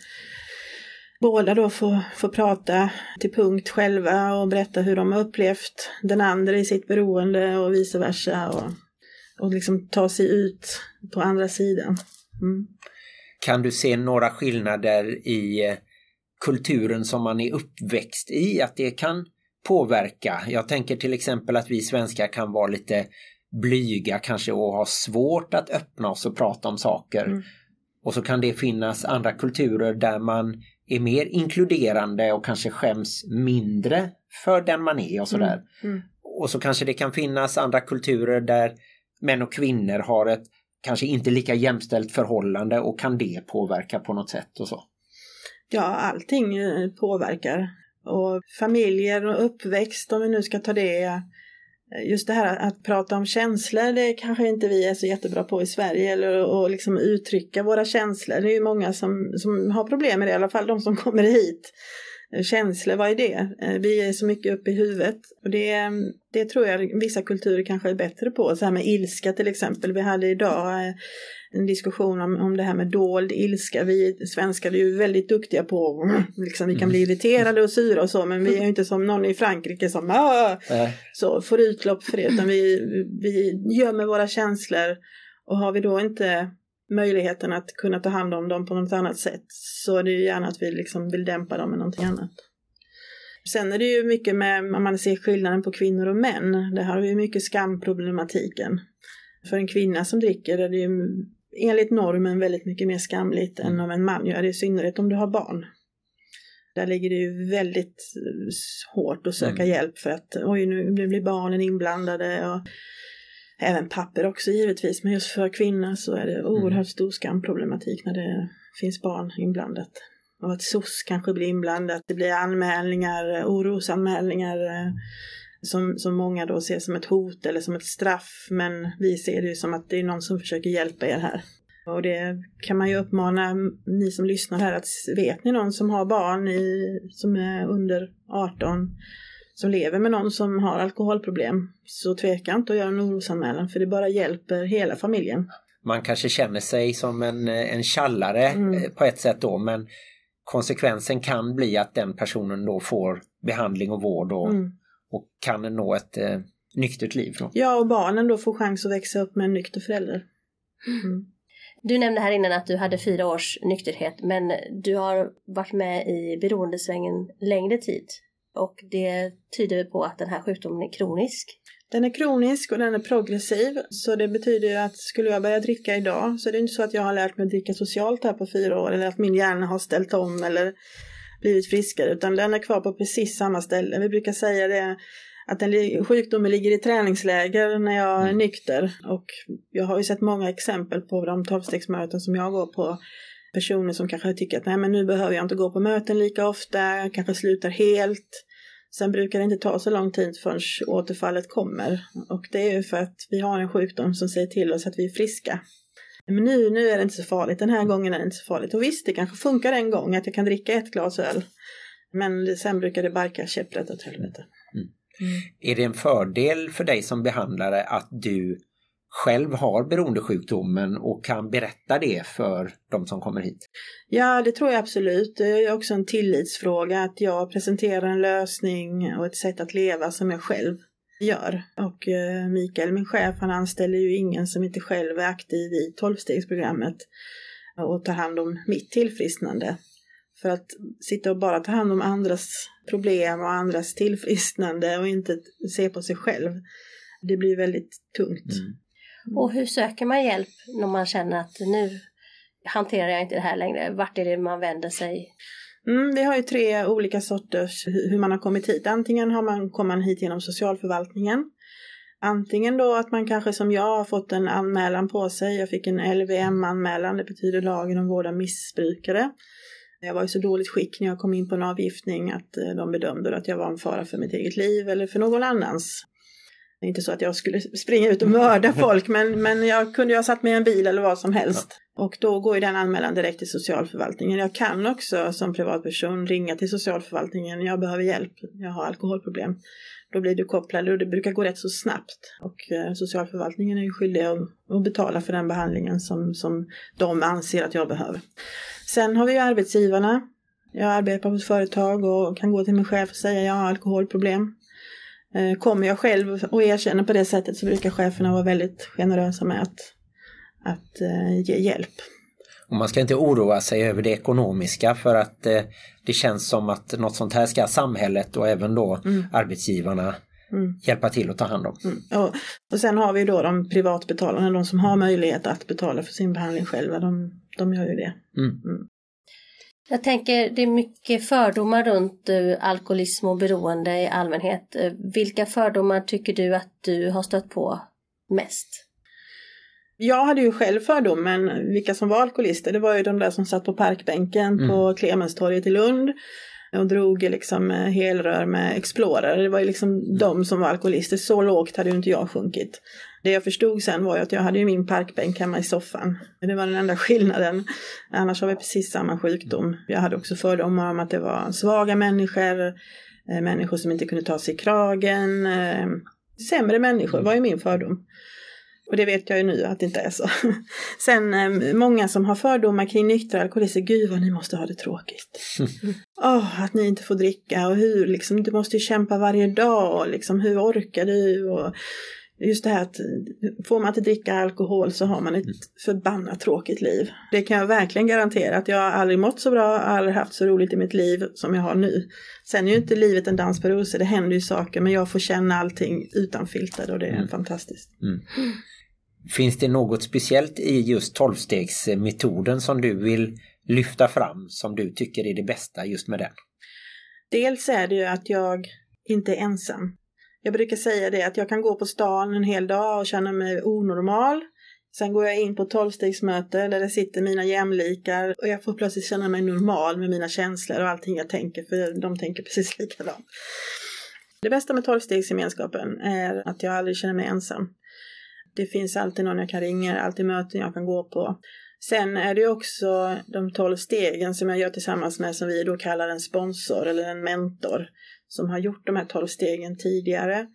Speaker 4: båda då får, får prata till punkt själva och berätta hur de har upplevt den andra i sitt beroende och vice versa. Och, och liksom ta sig ut på andra sidan. Mm.
Speaker 1: Kan du se några skillnader i eh, kulturen som man är uppväxt i? Att det kan påverka? Jag tänker till exempel att vi svenskar kan vara lite blyga kanske och ha svårt att öppna oss och prata om saker. Mm. Och så kan det finnas andra kulturer där man är mer inkluderande och kanske skäms mindre för den man är och sådär. Mm. Mm. Och så kanske det kan finnas andra kulturer där män och kvinnor har ett kanske inte lika jämställt förhållande och kan det påverka på något sätt och så?
Speaker 4: Ja, allting eh, påverkar. Och familjer och uppväxt, om vi nu ska ta det, just det här att prata om känslor, det kanske inte vi är så jättebra på i Sverige, eller att liksom uttrycka våra känslor. Det är ju många som, som har problem med det, i alla fall de som kommer hit. Känslor, vad är det? Eh, vi är så mycket uppe i huvudet. Och det, det tror jag vissa kulturer kanske är bättre på. Så här med ilska till exempel. Vi hade idag eh, en diskussion om, om det här med dold ilska. Vi svenskar är ju väldigt duktiga på, liksom, vi kan bli mm. irriterade och syra och så, men vi är ju inte som någon i Frankrike som så får utlopp för det, utan vi, vi gömmer våra känslor och har vi då inte möjligheten att kunna ta hand om dem på något annat sätt så är det ju gärna att vi liksom vill dämpa dem med någonting annat. Sen är det ju mycket med, om man ser skillnaden på kvinnor och män, det har vi ju mycket skamproblematiken. För en kvinna som dricker är det ju enligt normen väldigt mycket mer skamligt än mm. om en man gör det, i synnerhet om du har barn. Där ligger det ju väldigt hårt att söka mm. hjälp för att oj nu blir barnen inblandade och även papper också givetvis men just för kvinnor så är det mm. oerhört mm. stor skamproblematik när det finns barn inblandat. Och att SOS kanske blir inblandat, det blir anmälningar, orosanmälningar som, som många då ser som ett hot eller som ett straff. Men vi ser det som att det är någon som försöker hjälpa er här. Och det kan man ju uppmana ni som lyssnar här att vet ni någon som har barn i, som är under 18 som lever med någon som har alkoholproblem så tveka inte att göra en orosanmälan för det bara hjälper hela familjen.
Speaker 1: Man kanske känner sig som en, en tjallare mm. Eh, på ett sätt då men konsekvensen kan bli att den personen då får behandling och vård och mm och kan nå ett eh, nyktert liv. Då.
Speaker 4: Ja, och barnen då får chans att växa upp med en nykter förälder.
Speaker 2: Mm. Du nämnde här innan att du hade fyra års nykterhet men du har varit med i beroendesvängen längre tid. Och det tyder på att den här sjukdomen är kronisk.
Speaker 4: Den är kronisk och den är progressiv. Så det betyder att skulle jag börja dricka idag så är det inte så att jag har lärt mig att dricka socialt här på fyra år eller att min hjärna har ställt om eller blivit friskare utan den är kvar på precis samma ställe. Vi brukar säga det att den sjukdomen ligger i träningsläger när jag är
Speaker 1: Mm.
Speaker 4: nykter och jag har ju sett många exempel på de tolvstegsmöten som jag går på personer som kanske tycker att nej men nu behöver jag inte gå på möten lika ofta, kanske slutar helt. Sen brukar det inte ta så lång tid förrän återfallet kommer och det är ju för att vi har en sjukdom som säger till oss att vi är friska. Men nu, nu är det inte så farligt, den här gången är det inte så farligt. Och visst, det kanske funkar en gång att jag kan dricka ett glas öl. Men sen brukar det barka käpprätt åt helvete.
Speaker 1: Är det en fördel för dig som behandlare att du själv har beroendesjukdomen och kan berätta det för de som kommer hit?
Speaker 4: Ja, det tror jag absolut. Det är också en tillitsfråga att jag presenterar en lösning och ett sätt att leva som jag själv gör. Och eh, Mikael, min chef, han anställer ju ingen som inte själv är aktiv i tolvstegsprogrammet och tar hand om mitt tillfrisknande. För att sitta och bara ta hand om andras problem och andras tillfrisknande och inte se på sig själv, det blir väldigt tungt.
Speaker 1: Mm.
Speaker 2: Och hur söker man hjälp när man känner att nu hanterar jag inte det här längre? Vart är det man vänder sig?
Speaker 4: Mm, vi har ju tre olika sorters hur man har kommit hit. Antingen har man, kommer man hit genom socialförvaltningen. Antingen då att man kanske som jag har fått en anmälan på sig. Jag fick en LVM-anmälan, det betyder lagen om vård av missbrukare. Jag var i så dåligt skick när jag kom in på en avgiftning att eh, de bedömde att jag var en fara för mitt eget liv eller för någon annans. Det är inte så att jag skulle springa ut och mörda folk men, men jag kunde ju ha satt mig i en bil eller vad som helst. Och då går ju den anmälan direkt till socialförvaltningen. Jag kan också som privatperson ringa till socialförvaltningen. Jag behöver hjälp, jag har alkoholproblem. Då blir du kopplad och det brukar gå rätt så snabbt. Och eh, socialförvaltningen är ju skyldig att, att betala för den behandlingen som, som de anser att jag behöver. Sen har vi ju arbetsgivarna. Jag arbetar på ett företag och kan gå till min chef och säga jag har alkoholproblem. Eh, Kommer jag själv och erkänner på det sättet så brukar cheferna vara väldigt generösa med att, att eh, ge hjälp.
Speaker 1: Och man ska inte oroa sig över det ekonomiska för att eh, det känns som att något sånt här ska samhället och även då arbetsgivarna
Speaker 4: Mm.
Speaker 1: hjälpa till att ta hand om.
Speaker 4: Mm. Och, och sen har vi då de privatbetalarna, de som har möjlighet att betala för sin behandling själva, de, de gör ju det.
Speaker 1: Mm.
Speaker 2: Jag tänker det är mycket fördomar runt eh, alkoholism och beroende i allmänhet. Eh, Vilka fördomar tycker du att du har stött på mest?
Speaker 4: Jag hade ju själv fördomen, vilka som var alkoholister, det var ju de där som satt på parkbänken
Speaker 1: Mm.
Speaker 4: på Clemenstorget i Lund och drog liksom eh, helrör med Explorer. Det var ju liksom de som var alkoholister, så lågt hade ju inte jag sjunkit. Det jag förstod sen var ju att jag hade ju min parkbänk hemma i soffan. Det var den enda skillnaden. Annars har vi precis samma sjukdom. Jag hade också fördomar om att det var svaga människor, eh, människor som inte kunde ta sig i kragen. eh, Sämre människor var ju min fördom. Och det vet jag ju nu att det inte är så. Sen eh, många som har fördomar kring nyktra alkoholister, gud vad ni måste ha det tråkigt. Åh, att ni inte får dricka och hur liksom, du måste ju kämpa varje dag och liksom hur orkar du? Och just det här att får man inte dricka alkohol så har man ett förbannat tråkigt liv. Det kan jag verkligen garantera att jag aldrig mått så bra, aldrig haft så roligt i mitt liv som jag har nu. Sen är ju inte livet en dans på rosor, det händer ju saker men jag får känna allting utan filter och det är fantastiskt.
Speaker 1: Finns det något speciellt i just tolvstegsmetoden som du vill lyfta fram som du tycker är det bästa just med den?
Speaker 4: Dels är det ju att jag inte är ensam. Jag brukar säga det att jag kan gå på stan en hel dag och känna mig onormal. Sen går jag in på tolvstegsmöte där det sitter mina jämlikar och jag får plötsligt känna mig normal med mina känslor och allting jag tänker för de tänker precis likadant. Det bästa med tolvstegsgemenskapen är att jag aldrig känner mig ensam. Det finns alltid någon jag kan ringa, alltid möten jag kan gå på. Sen är det ju också de tolv stegen som jag gör tillsammans med som vi då kallar en sponsor eller en mentor som har gjort de här tolv stegen tidigare.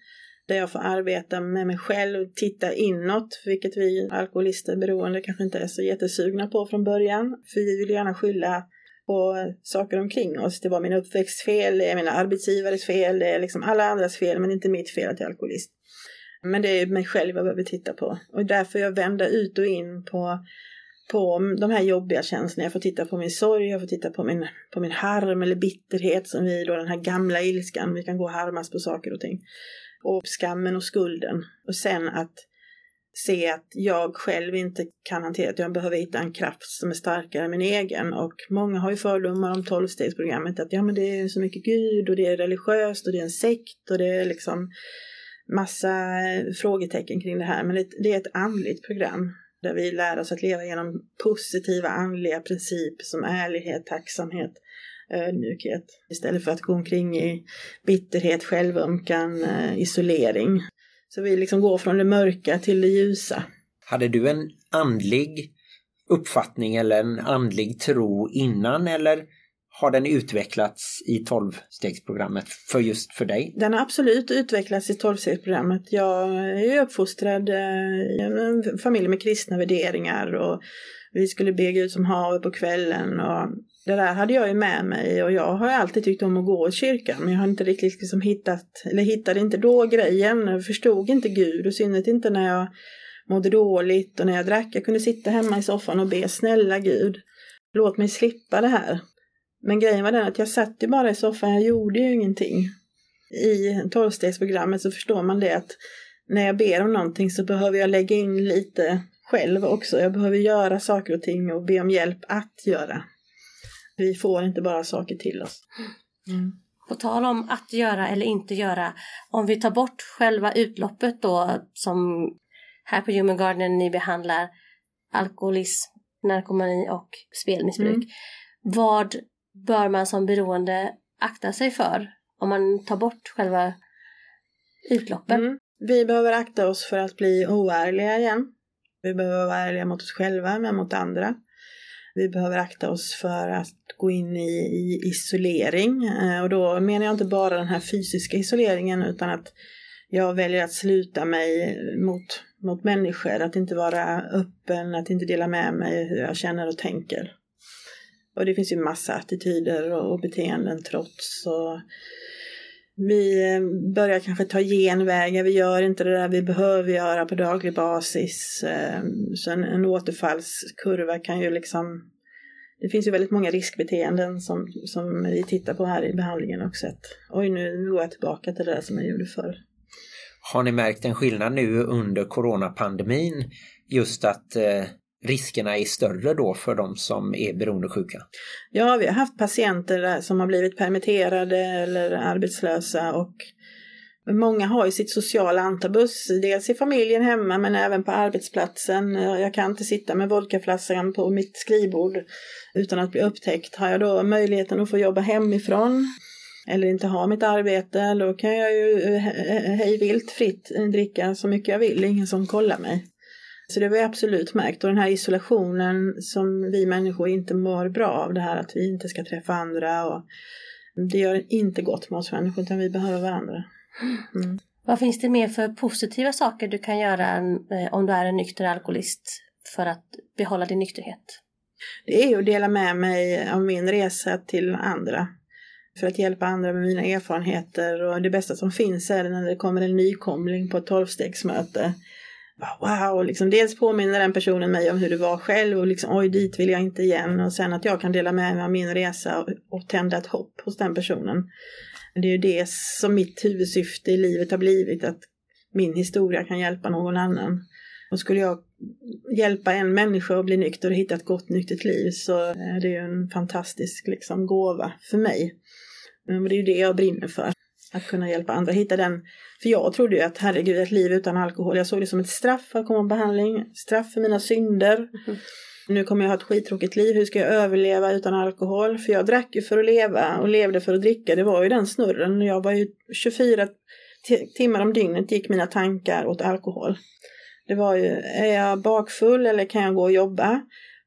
Speaker 4: Där jag får arbeta med mig själv, titta inåt, vilket vi alkoholister beroende kanske inte är så jättesugna på från början. För vi vill gärna skylla på saker omkring oss. Det var min uppväxtfel, det är mina arbetsgivares fel, det är liksom alla andras fel men inte mitt fel att jag är alkoholist. Men det är mig själv jag behöver titta på. Och därför jag vänder ut och in på på de här jobbiga känslorna. Jag får titta på min sorg, jag får titta på min, på min harm eller bitterhet som vi då, den här gamla ilskan, vi kan gå och harmas på saker och ting. Och skammen och skulden. Och sen att se att jag själv inte kan hantera det. Jag behöver hitta en kraft som är starkare än min egen. Och många har ju fördomar om tolvstegsprogrammet att ja men det är så mycket Gud och det är religiöst och det är en sekt och det är liksom massa eh, frågetecken kring det här. Men det, det är ett andligt program där vi lär oss att leva genom positiva andliga principer som ärlighet, tacksamhet, eh, ödmjukhet. Istället för att gå omkring i bitterhet, självömkan, eh, isolering. Så vi liksom går från det mörka till det ljusa.
Speaker 1: Hade du en andlig uppfattning eller en andlig tro innan eller har den utvecklats i tolvstegsprogrammet för just för dig?
Speaker 4: Den har absolut utvecklats i tolvstegsprogrammet. Jag är uppfostrad eh, i en familj med kristna värderingar och vi skulle be Gud som havet på kvällen och det där hade jag ju med mig och jag har alltid tyckt om att gå i kyrkan men jag har inte riktigt liksom hittat, eller hittade inte då grejen, jag förstod inte Gud och synnerhet inte när jag mådde dåligt och när jag drack. Jag kunde sitta hemma i soffan och be snälla Gud, låt mig slippa det här. Men grejen var den att jag satt ju bara i soffan, jag gjorde ju ingenting. I tolvstegsprogrammet så förstår man det att när jag ber om någonting så behöver jag lägga in lite själv också. Jag behöver göra saker och ting och be om hjälp att göra. Vi får inte bara saker till oss.
Speaker 2: Mm. På tal om att göra eller inte göra, om vi tar bort själva utloppet då som här på Human Garden ni behandlar alkoholism, narkomani och spelmissbruk. Mm. Vad bör man som beroende akta sig för om man tar bort själva utloppen? Mm.
Speaker 4: Vi behöver akta oss för att bli oärliga igen. Vi behöver vara ärliga mot oss själva men mot andra. Vi behöver akta oss för att gå in i, i isolering eh, och då menar jag inte bara den här fysiska isoleringen utan att jag väljer att sluta mig mot, mot människor, att inte vara öppen, att inte dela med mig hur jag känner och tänker. Och det finns ju massa attityder och, beteenden trots och vi eh, börjar kanske ta genvägar, vi gör inte det där vi behöver göra på daglig basis. Eh, så en, en återfallskurva kan ju liksom det finns ju väldigt många riskbeteenden som, som vi tittar på här i behandlingen också. Att, Oj, nu går jag tillbaka till det där som jag gjorde förr.
Speaker 1: Har ni märkt en skillnad nu under coronapandemin just att eh, riskerna är större då för de som är beroendesjuka?
Speaker 4: Ja, vi har haft patienter som har blivit permitterade eller arbetslösa och Många har ju sitt sociala antabus, dels i familjen hemma men även på arbetsplatsen. Jag kan inte sitta med vodkaflaskan på mitt skrivbord utan att bli upptäckt. Har jag då möjligheten att få jobba hemifrån eller inte ha mitt arbete, då kan jag ju hej vilt fritt dricka så mycket jag vill, ingen som kollar mig. Så det vi absolut märkt. Och den här isolationen som vi människor inte mår bra av, det här att vi inte ska träffa andra. Och det gör inte gott med oss människor, utan vi behöver varandra.
Speaker 2: Mm. Vad finns det mer för positiva saker du kan göra eh, om du är en nykter alkoholist för att behålla din nykterhet?
Speaker 4: Det är att dela med mig av min resa till andra. För att hjälpa andra med mina erfarenheter och det bästa som finns är när det kommer en nykomling på ett tolvstegsmöte wow, liksom dels påminner den personen mig om hur det var själv och liksom oj dit vill jag inte igen och sen att jag kan dela med mig av min resa och, och tända ett hopp hos den personen. Det är ju det som mitt huvudsyfte i livet har blivit att min historia kan hjälpa någon annan. Och skulle jag hjälpa en människa att bli nykter och hitta ett gott nyktert liv så är det ju en fantastisk liksom, gåva för mig. Men det är ju det jag brinner för. Att kunna hjälpa andra hitta den. För jag trodde ju att herregud, ett liv utan alkohol. Jag såg det som ett straff att komma på behandling. Straff för mina synder. Mm. Nu kommer jag ha ett skittråkigt liv. Hur ska jag överleva utan alkohol? För jag drack ju för att leva och levde för att dricka. Det var ju den snurren. Jag var ju 24 timmar om dygnet gick mina tankar åt alkohol. Det var ju, är jag bakfull eller kan jag gå och jobba?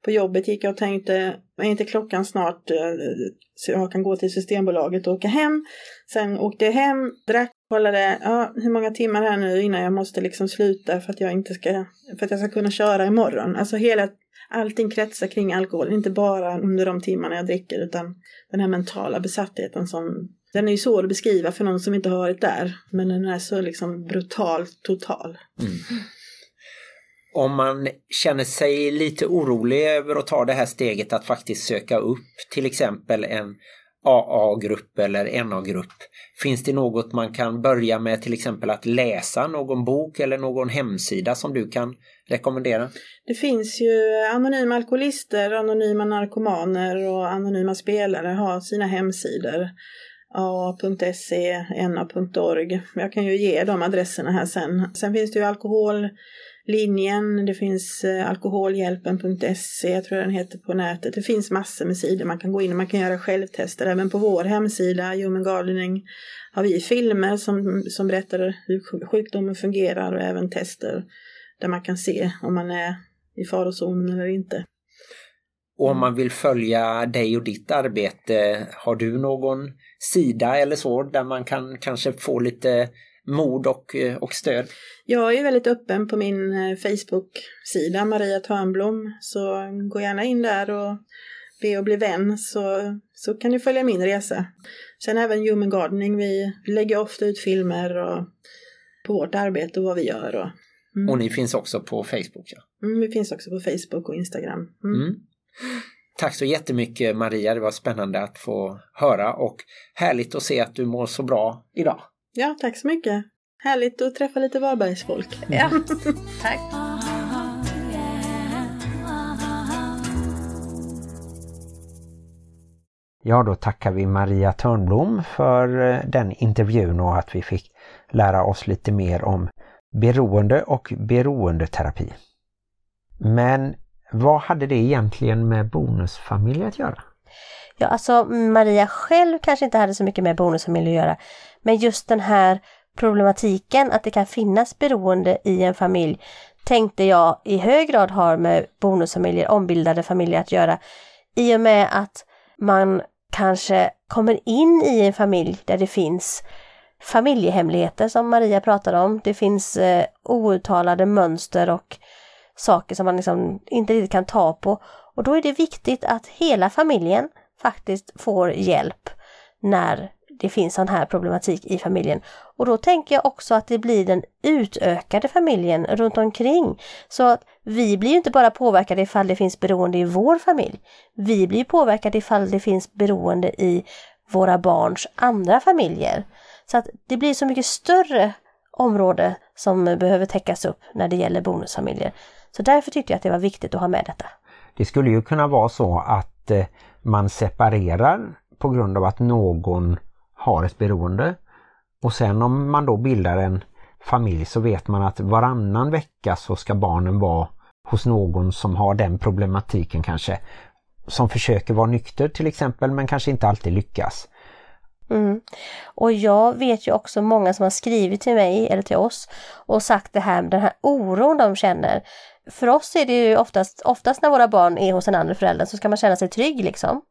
Speaker 4: På jobbet gick jag och tänkte, är inte klockan snart eh, så jag kan gå till Systembolaget och åka hem. Sen åkte jag hem, drack, kollade ja, hur många timmar här nu innan jag måste liksom sluta för att jag inte ska, för att jag ska kunna köra imorgon. Alltså hela, allting kretsar kring alkohol, inte bara under de timmarna jag dricker utan den här mentala besattheten som den är ju svår att beskriva för någon som inte har varit där, men den är så liksom brutalt total. Mm
Speaker 1: om man känner sig lite orolig över att ta det här steget att faktiskt söka upp till exempel en AA-grupp eller NA-grupp. Finns det något man kan börja med till exempel att läsa någon bok eller någon hemsida som du kan rekommendera?
Speaker 4: Det finns ju anonyma alkoholister, anonyma narkomaner och anonyma spelare har sina hemsidor. AA.se, NA.org. Jag kan ju ge de adresserna här sen. Sen finns det ju alkohol linjen, det finns eh, alkoholhjälpen.se, jag tror den heter på nätet. Det finns massor med sidor man kan gå in och man kan göra självtester. Även på vår hemsida, Human Gardening, har vi filmer som, som berättar hur sjukdomen fungerar och även tester där man kan se om man är i farozonen eller inte.
Speaker 1: Och om man vill följa dig och ditt arbete, har du någon sida eller så där man kan kanske få lite mod och, eh, och stöd?
Speaker 4: Jag är väldigt öppen på min eh, Facebook-sida Maria Törnblom så gå gärna in där och be att bli vän så, så kan ni följa min resa. Sen även Human Gardening, vi lägger ofta ut filmer och på vårt arbete och vad vi gör. Och,
Speaker 1: mm. och ni finns också på Facebook? Ja?
Speaker 4: Mm, vi finns också på Facebook och Instagram. Mm. mm.
Speaker 1: Tack så jättemycket Maria, det var spännande att få höra och härligt att se att du mår så bra idag.
Speaker 4: Ja, tack så mycket. Härligt att träffa lite Varbergsfolk.
Speaker 2: Ja, tack.
Speaker 1: Ja, då tackar vi Maria Törnblom för eh, den intervjun och att vi fick lära oss lite mer om beroende och beroendeterapi. Men vad hade det egentligen med bonusfamilj att göra?
Speaker 2: Ja, alltså Maria själv kanske inte hade så mycket med bonusfamilj att göra. Men just den här problematiken att det kan finnas beroende i en familj tänkte jag i hög grad har med bonusfamiljer, ombildade familjer att göra. I och med att man kanske kommer in i en familj där det finns familjehemligheter som Maria pratade om. Det finns eh, outtalade mönster och saker som man liksom inte riktigt kan ta på. Och då är det viktigt att hela familjen faktiskt får hjälp när det finns sån här problematik i familjen. Och då tänker jag också att det blir den utökade familjen runt omkring. Så att vi blir inte bara påverkade ifall det finns beroende i vår familj. Vi blir påverkade ifall det finns beroende i våra barns andra familjer. Så att det blir så mycket större område som behöver täckas upp när det gäller bonusfamiljer. Så därför tyckte jag att det var viktigt att ha med detta.
Speaker 1: Det skulle ju kunna vara så att eh, man separerar på grund av att någon har ett beroende. Och sen om man då bildar en familj så vet man att varannan vecka så ska barnen vara hos någon som har den problematiken kanske. Som försöker vara nykter till exempel men kanske inte alltid lyckas.
Speaker 2: Mm. Och jag vet ju också många som har skrivit till mig eller till oss och sagt det här, den här oron de känner. För oss är det ju oftast, oftast när våra barn är hos den andra föräldern så ska man känna sig trygg liksom.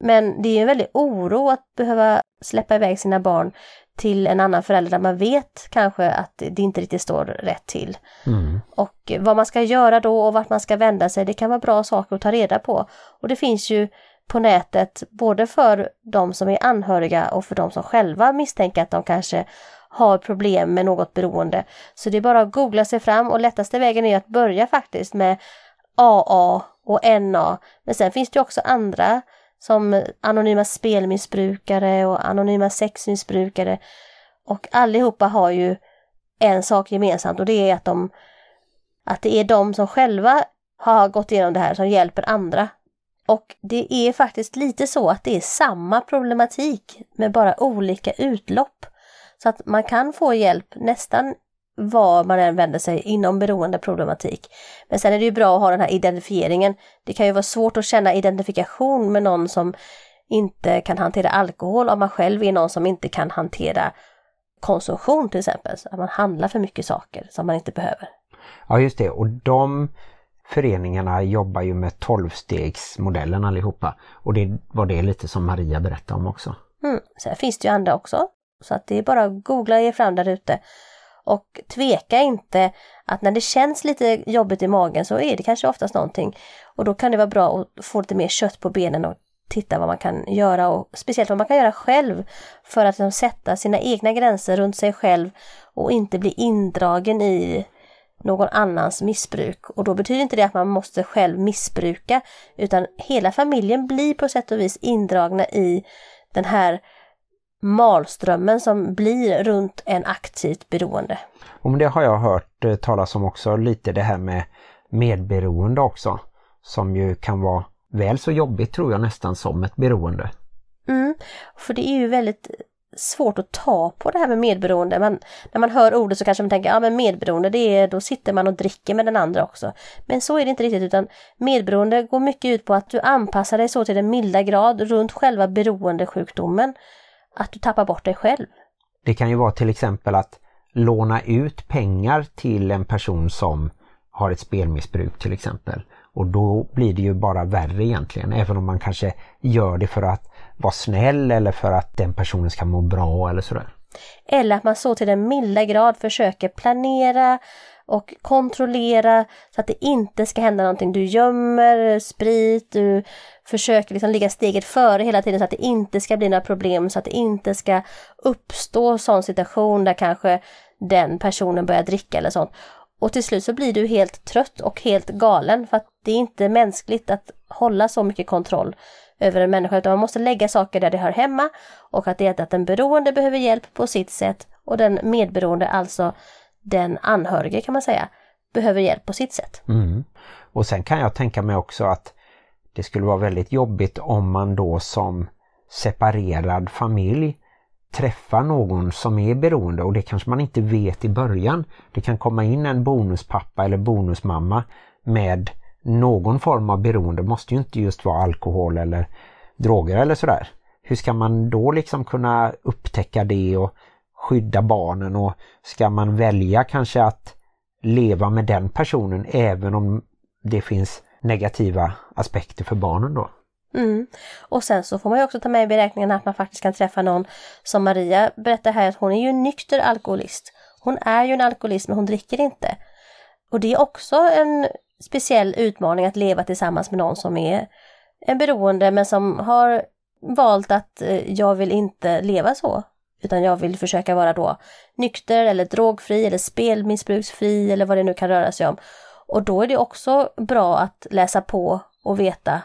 Speaker 2: Men det är en väldig oro att behöva släppa iväg sina barn till en annan förälder där man vet kanske att det inte riktigt står rätt till. Mm. Och vad man ska göra då och vart man ska vända sig, det kan vara bra saker att ta reda på. Och det finns ju på nätet både för de som är anhöriga och för de som själva misstänker att de kanske har problem med något beroende. Så det är bara att googla sig fram och lättaste vägen är att börja faktiskt med AA och NA. Men sen finns det också andra som anonyma spelmissbrukare och anonyma sexmissbrukare. Och allihopa har ju en sak gemensamt och det är att de att det är de som själva har gått igenom det här som hjälper andra. Och det är faktiskt lite så att det är samma problematik med bara olika utlopp. Så att man kan få hjälp nästan var man än vänder sig inom beroendeproblematik. Men sen är det ju bra att ha den här identifieringen. Det kan ju vara svårt att känna identifikation med någon som inte kan hantera alkohol om man själv är någon som inte kan hantera konsumtion till exempel. Så att man handlar för mycket saker som man inte behöver.
Speaker 1: Ja just det och de föreningarna jobbar ju med tolvstegsmodellen allihopa. Och det var det lite som Maria berättade om också.
Speaker 2: Mm. Sen finns det ju andra också. Så att det är bara att googla er fram där ute. Och tveka inte att när det känns lite jobbigt i magen så är det kanske oftast någonting. Och då kan det vara bra att få lite mer kött på benen och titta vad man kan göra och speciellt vad man kan göra själv för att liksom, sätta sina egna gränser runt sig själv och inte bli indragen i någon annans missbruk. Och då betyder inte det att man måste själv missbruka utan hela familjen blir på sätt och vis indragna i den här malströmmen som blir runt en aktivt beroende.
Speaker 1: Och det har jag hört eh, talas om också lite det här med medberoende också. Som ju kan vara väl så jobbigt tror jag nästan som ett beroende.
Speaker 2: Mm, för det är ju väldigt svårt att ta på det här med medberoende. Man, när man hör ordet så kanske man tänker, ja men medberoende det är, då sitter man och dricker med den andra också. Men så är det inte riktigt utan medberoende går mycket ut på att du anpassar dig så till den milda grad runt själva beroendesjukdomen att du tappar bort dig själv.
Speaker 1: Det kan ju vara till exempel att låna ut pengar till en person som har ett spelmissbruk till exempel. Och då blir det ju bara värre egentligen, även om man kanske gör det för att vara snäll eller för att den personen ska må bra eller sådär.
Speaker 2: Eller att man så till den milda grad försöker planera och kontrollera så att det inte ska hända någonting. Du gömmer sprit, du försöker liksom ligga steget före hela tiden så att det inte ska bli några problem, så att det inte ska uppstå sån situation där kanske den personen börjar dricka eller sånt. Och till slut så blir du helt trött och helt galen för att det är inte mänskligt att hålla så mycket kontroll över en människa utan man måste lägga saker där det hör hemma och att det är att den beroende behöver hjälp på sitt sätt och den medberoende, alltså den anhörige kan man säga, behöver hjälp på sitt sätt.
Speaker 1: Mm. Och sen kan jag tänka mig också att det skulle vara väldigt jobbigt om man då som separerad familj träffar någon som är beroende och det kanske man inte vet i början. Det kan komma in en bonuspappa eller bonusmamma med någon form av beroende. Det måste ju inte just vara alkohol eller droger eller sådär. Hur ska man då liksom kunna upptäcka det och skydda barnen och ska man välja kanske att leva med den personen även om det finns negativa aspekter för barnen då?
Speaker 2: Mm. Och sen så får man ju också ta med i beräkningen att man faktiskt kan träffa någon som Maria berättar här att hon är ju en nykter alkoholist. Hon är ju en alkoholist men hon dricker inte. Och det är också en speciell utmaning att leva tillsammans med någon som är en beroende men som har valt att eh, jag vill inte leva så. Utan jag vill försöka vara då nykter eller drogfri eller spelmissbruksfri eller vad det nu kan röra sig om. Och då är det också bra att läsa på och veta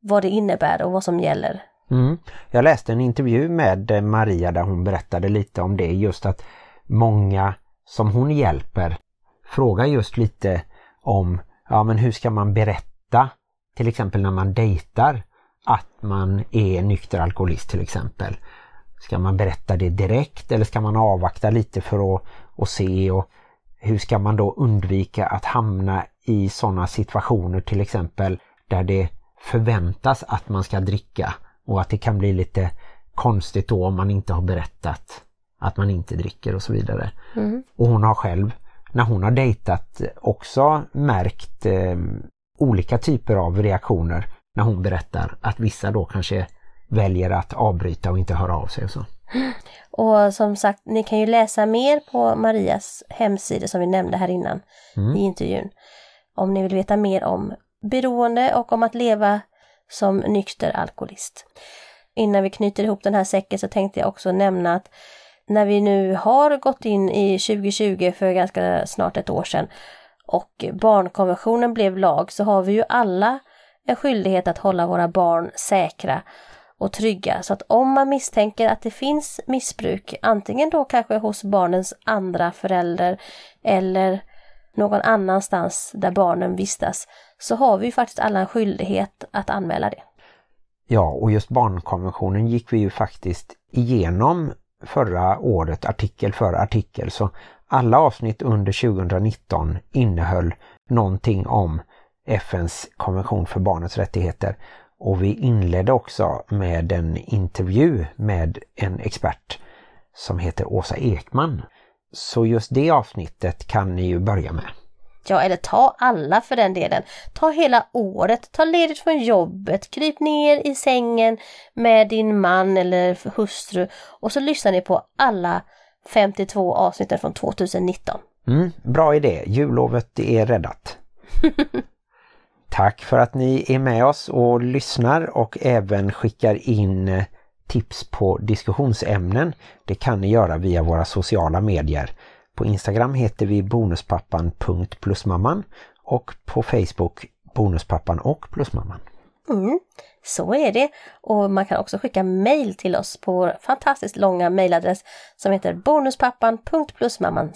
Speaker 2: vad det innebär och vad som gäller.
Speaker 1: Mm. Jag läste en intervju med Maria där hon berättade lite om det just att många som hon hjälper frågar just lite om ja men hur ska man berätta till exempel när man dejtar att man är nykter alkoholist till exempel. Ska man berätta det direkt eller ska man avvakta lite för att och se och hur ska man då undvika att hamna i sådana situationer till exempel där det förväntas att man ska dricka och att det kan bli lite konstigt då om man inte har berättat att man inte dricker och så vidare. Mm. Och hon har själv när hon har dejtat också märkt eh, olika typer av reaktioner när hon berättar att vissa då kanske väljer att avbryta och inte höra av sig och så.
Speaker 2: Och som sagt, ni kan ju läsa mer på Marias hemsida som vi nämnde här innan mm. i intervjun. Om ni vill veta mer om beroende och om att leva som nykter alkoholist. Innan vi knyter ihop den här säcken så tänkte jag också nämna att när vi nu har gått in i 2020 för ganska snart ett år sedan och barnkonventionen blev lag så har vi ju alla en skyldighet att hålla våra barn säkra och trygga. Så att om man misstänker att det finns missbruk, antingen då kanske hos barnens andra förälder eller någon annanstans där barnen vistas, så har vi faktiskt alla en skyldighet att anmäla det.
Speaker 1: Ja, och just barnkonventionen gick vi ju faktiskt igenom förra året artikel för artikel så alla avsnitt under 2019 innehöll någonting om FNs konvention för barnets rättigheter och vi inledde också med en intervju med en expert som heter Åsa Ekman. Så just det avsnittet kan ni ju börja med.
Speaker 2: Ja, eller ta alla för den delen. Ta hela året, ta ledigt från jobbet, kryp ner i sängen med din man eller hustru och så lyssnar ni på alla 52 avsnitten från 2019.
Speaker 1: Mm, bra idé, jullovet är räddat. Tack för att ni är med oss och lyssnar och även skickar in eh, tips på diskussionsämnen. Det kan ni göra via våra sociala medier På Instagram heter vi bonuspappan.plusmamman och på Facebook bonuspappan och plusmamman.
Speaker 2: Mm, så är det. Och man kan också skicka mejl till oss på vår fantastiskt långa mejladress som heter bonuspappan.plusmamman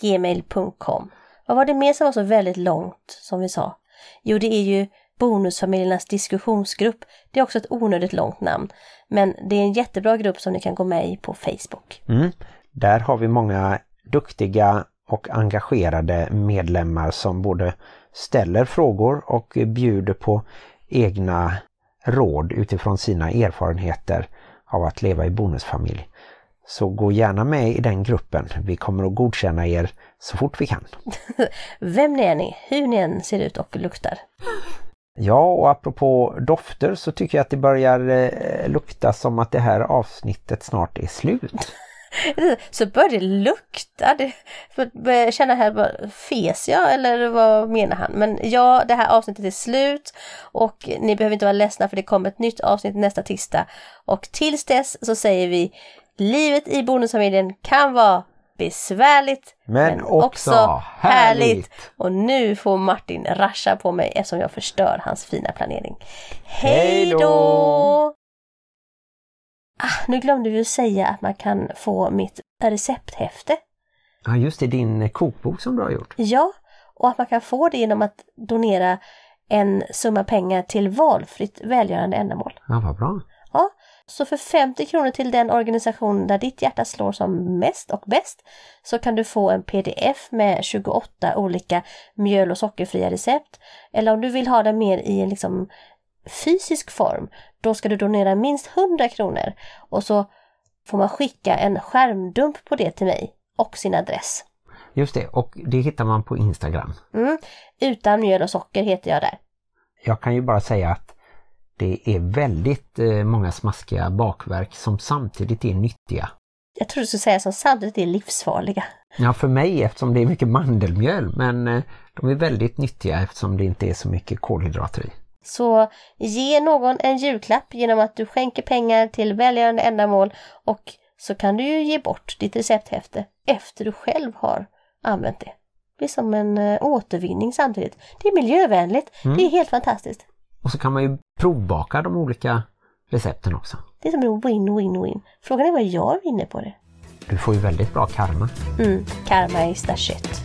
Speaker 2: gmail.com. Vad var det mer som var så väldigt långt som vi sa? Jo, det är ju Bonusfamiljernas diskussionsgrupp. Det är också ett onödigt långt namn. Men det är en jättebra grupp som ni kan gå med i på Facebook.
Speaker 1: Mm. Där har vi många duktiga och engagerade medlemmar som både ställer frågor och bjuder på egna råd utifrån sina erfarenheter av att leva i bonusfamilj. Så gå gärna med i den gruppen. Vi kommer att godkänna er så fort vi kan.
Speaker 2: Vem ni är ni, hur ni än ser ut och luktar.
Speaker 1: Ja, och apropå dofter så tycker jag att det börjar eh, lukta som att det här avsnittet snart är slut.
Speaker 2: så börjar det lukta. Det, jag känna här, fes jag eller vad menar han? Men ja, det här avsnittet är slut och ni behöver inte vara ledsna för det kommer ett nytt avsnitt nästa tisdag. Och tills dess så säger vi Livet i bonusfamiljen kan vara besvärligt
Speaker 1: men, men också, också härligt. härligt.
Speaker 2: Och nu får Martin rascha på mig eftersom jag förstör hans fina planering. Hej då! Ah, nu glömde vi att säga att man kan få mitt recepthäfte.
Speaker 1: Ja just det, din kokbok som du har gjort.
Speaker 2: Ja, och att man kan få det genom att donera en summa pengar till valfritt välgörande ändamål.
Speaker 1: Ja, vad bra.
Speaker 2: Så för 50 kronor till den organisation där ditt hjärta slår som mest och bäst så kan du få en pdf med 28 olika mjöl och sockerfria recept. Eller om du vill ha det mer i en liksom fysisk form, då ska du donera minst 100 kronor och så får man skicka en skärmdump på det till mig och sin adress.
Speaker 1: Just det, och det hittar man på Instagram.
Speaker 2: Mm, utan mjöl och socker heter jag där.
Speaker 1: Jag kan ju bara säga att det är väldigt eh, många smaskiga bakverk som samtidigt är nyttiga.
Speaker 2: Jag tror du skulle säga som samtidigt är livsfarliga.
Speaker 1: Ja, för mig eftersom det är mycket mandelmjöl, men eh, de är väldigt nyttiga eftersom det inte är så mycket kolhydrater i.
Speaker 2: Så ge någon en julklapp genom att du skänker pengar till välgörande ändamål och så kan du ju ge bort ditt recepthäfte efter du själv har använt det. Det är som en eh, återvinning samtidigt. Det är miljövänligt. Mm. Det är helt fantastiskt.
Speaker 1: Och så kan man ju provbaka de olika recepten också.
Speaker 2: Det är som en win-win-win. Frågan är vad jag vinner på det.
Speaker 1: Du får ju väldigt bra karma.
Speaker 2: Mm, karma is the shit.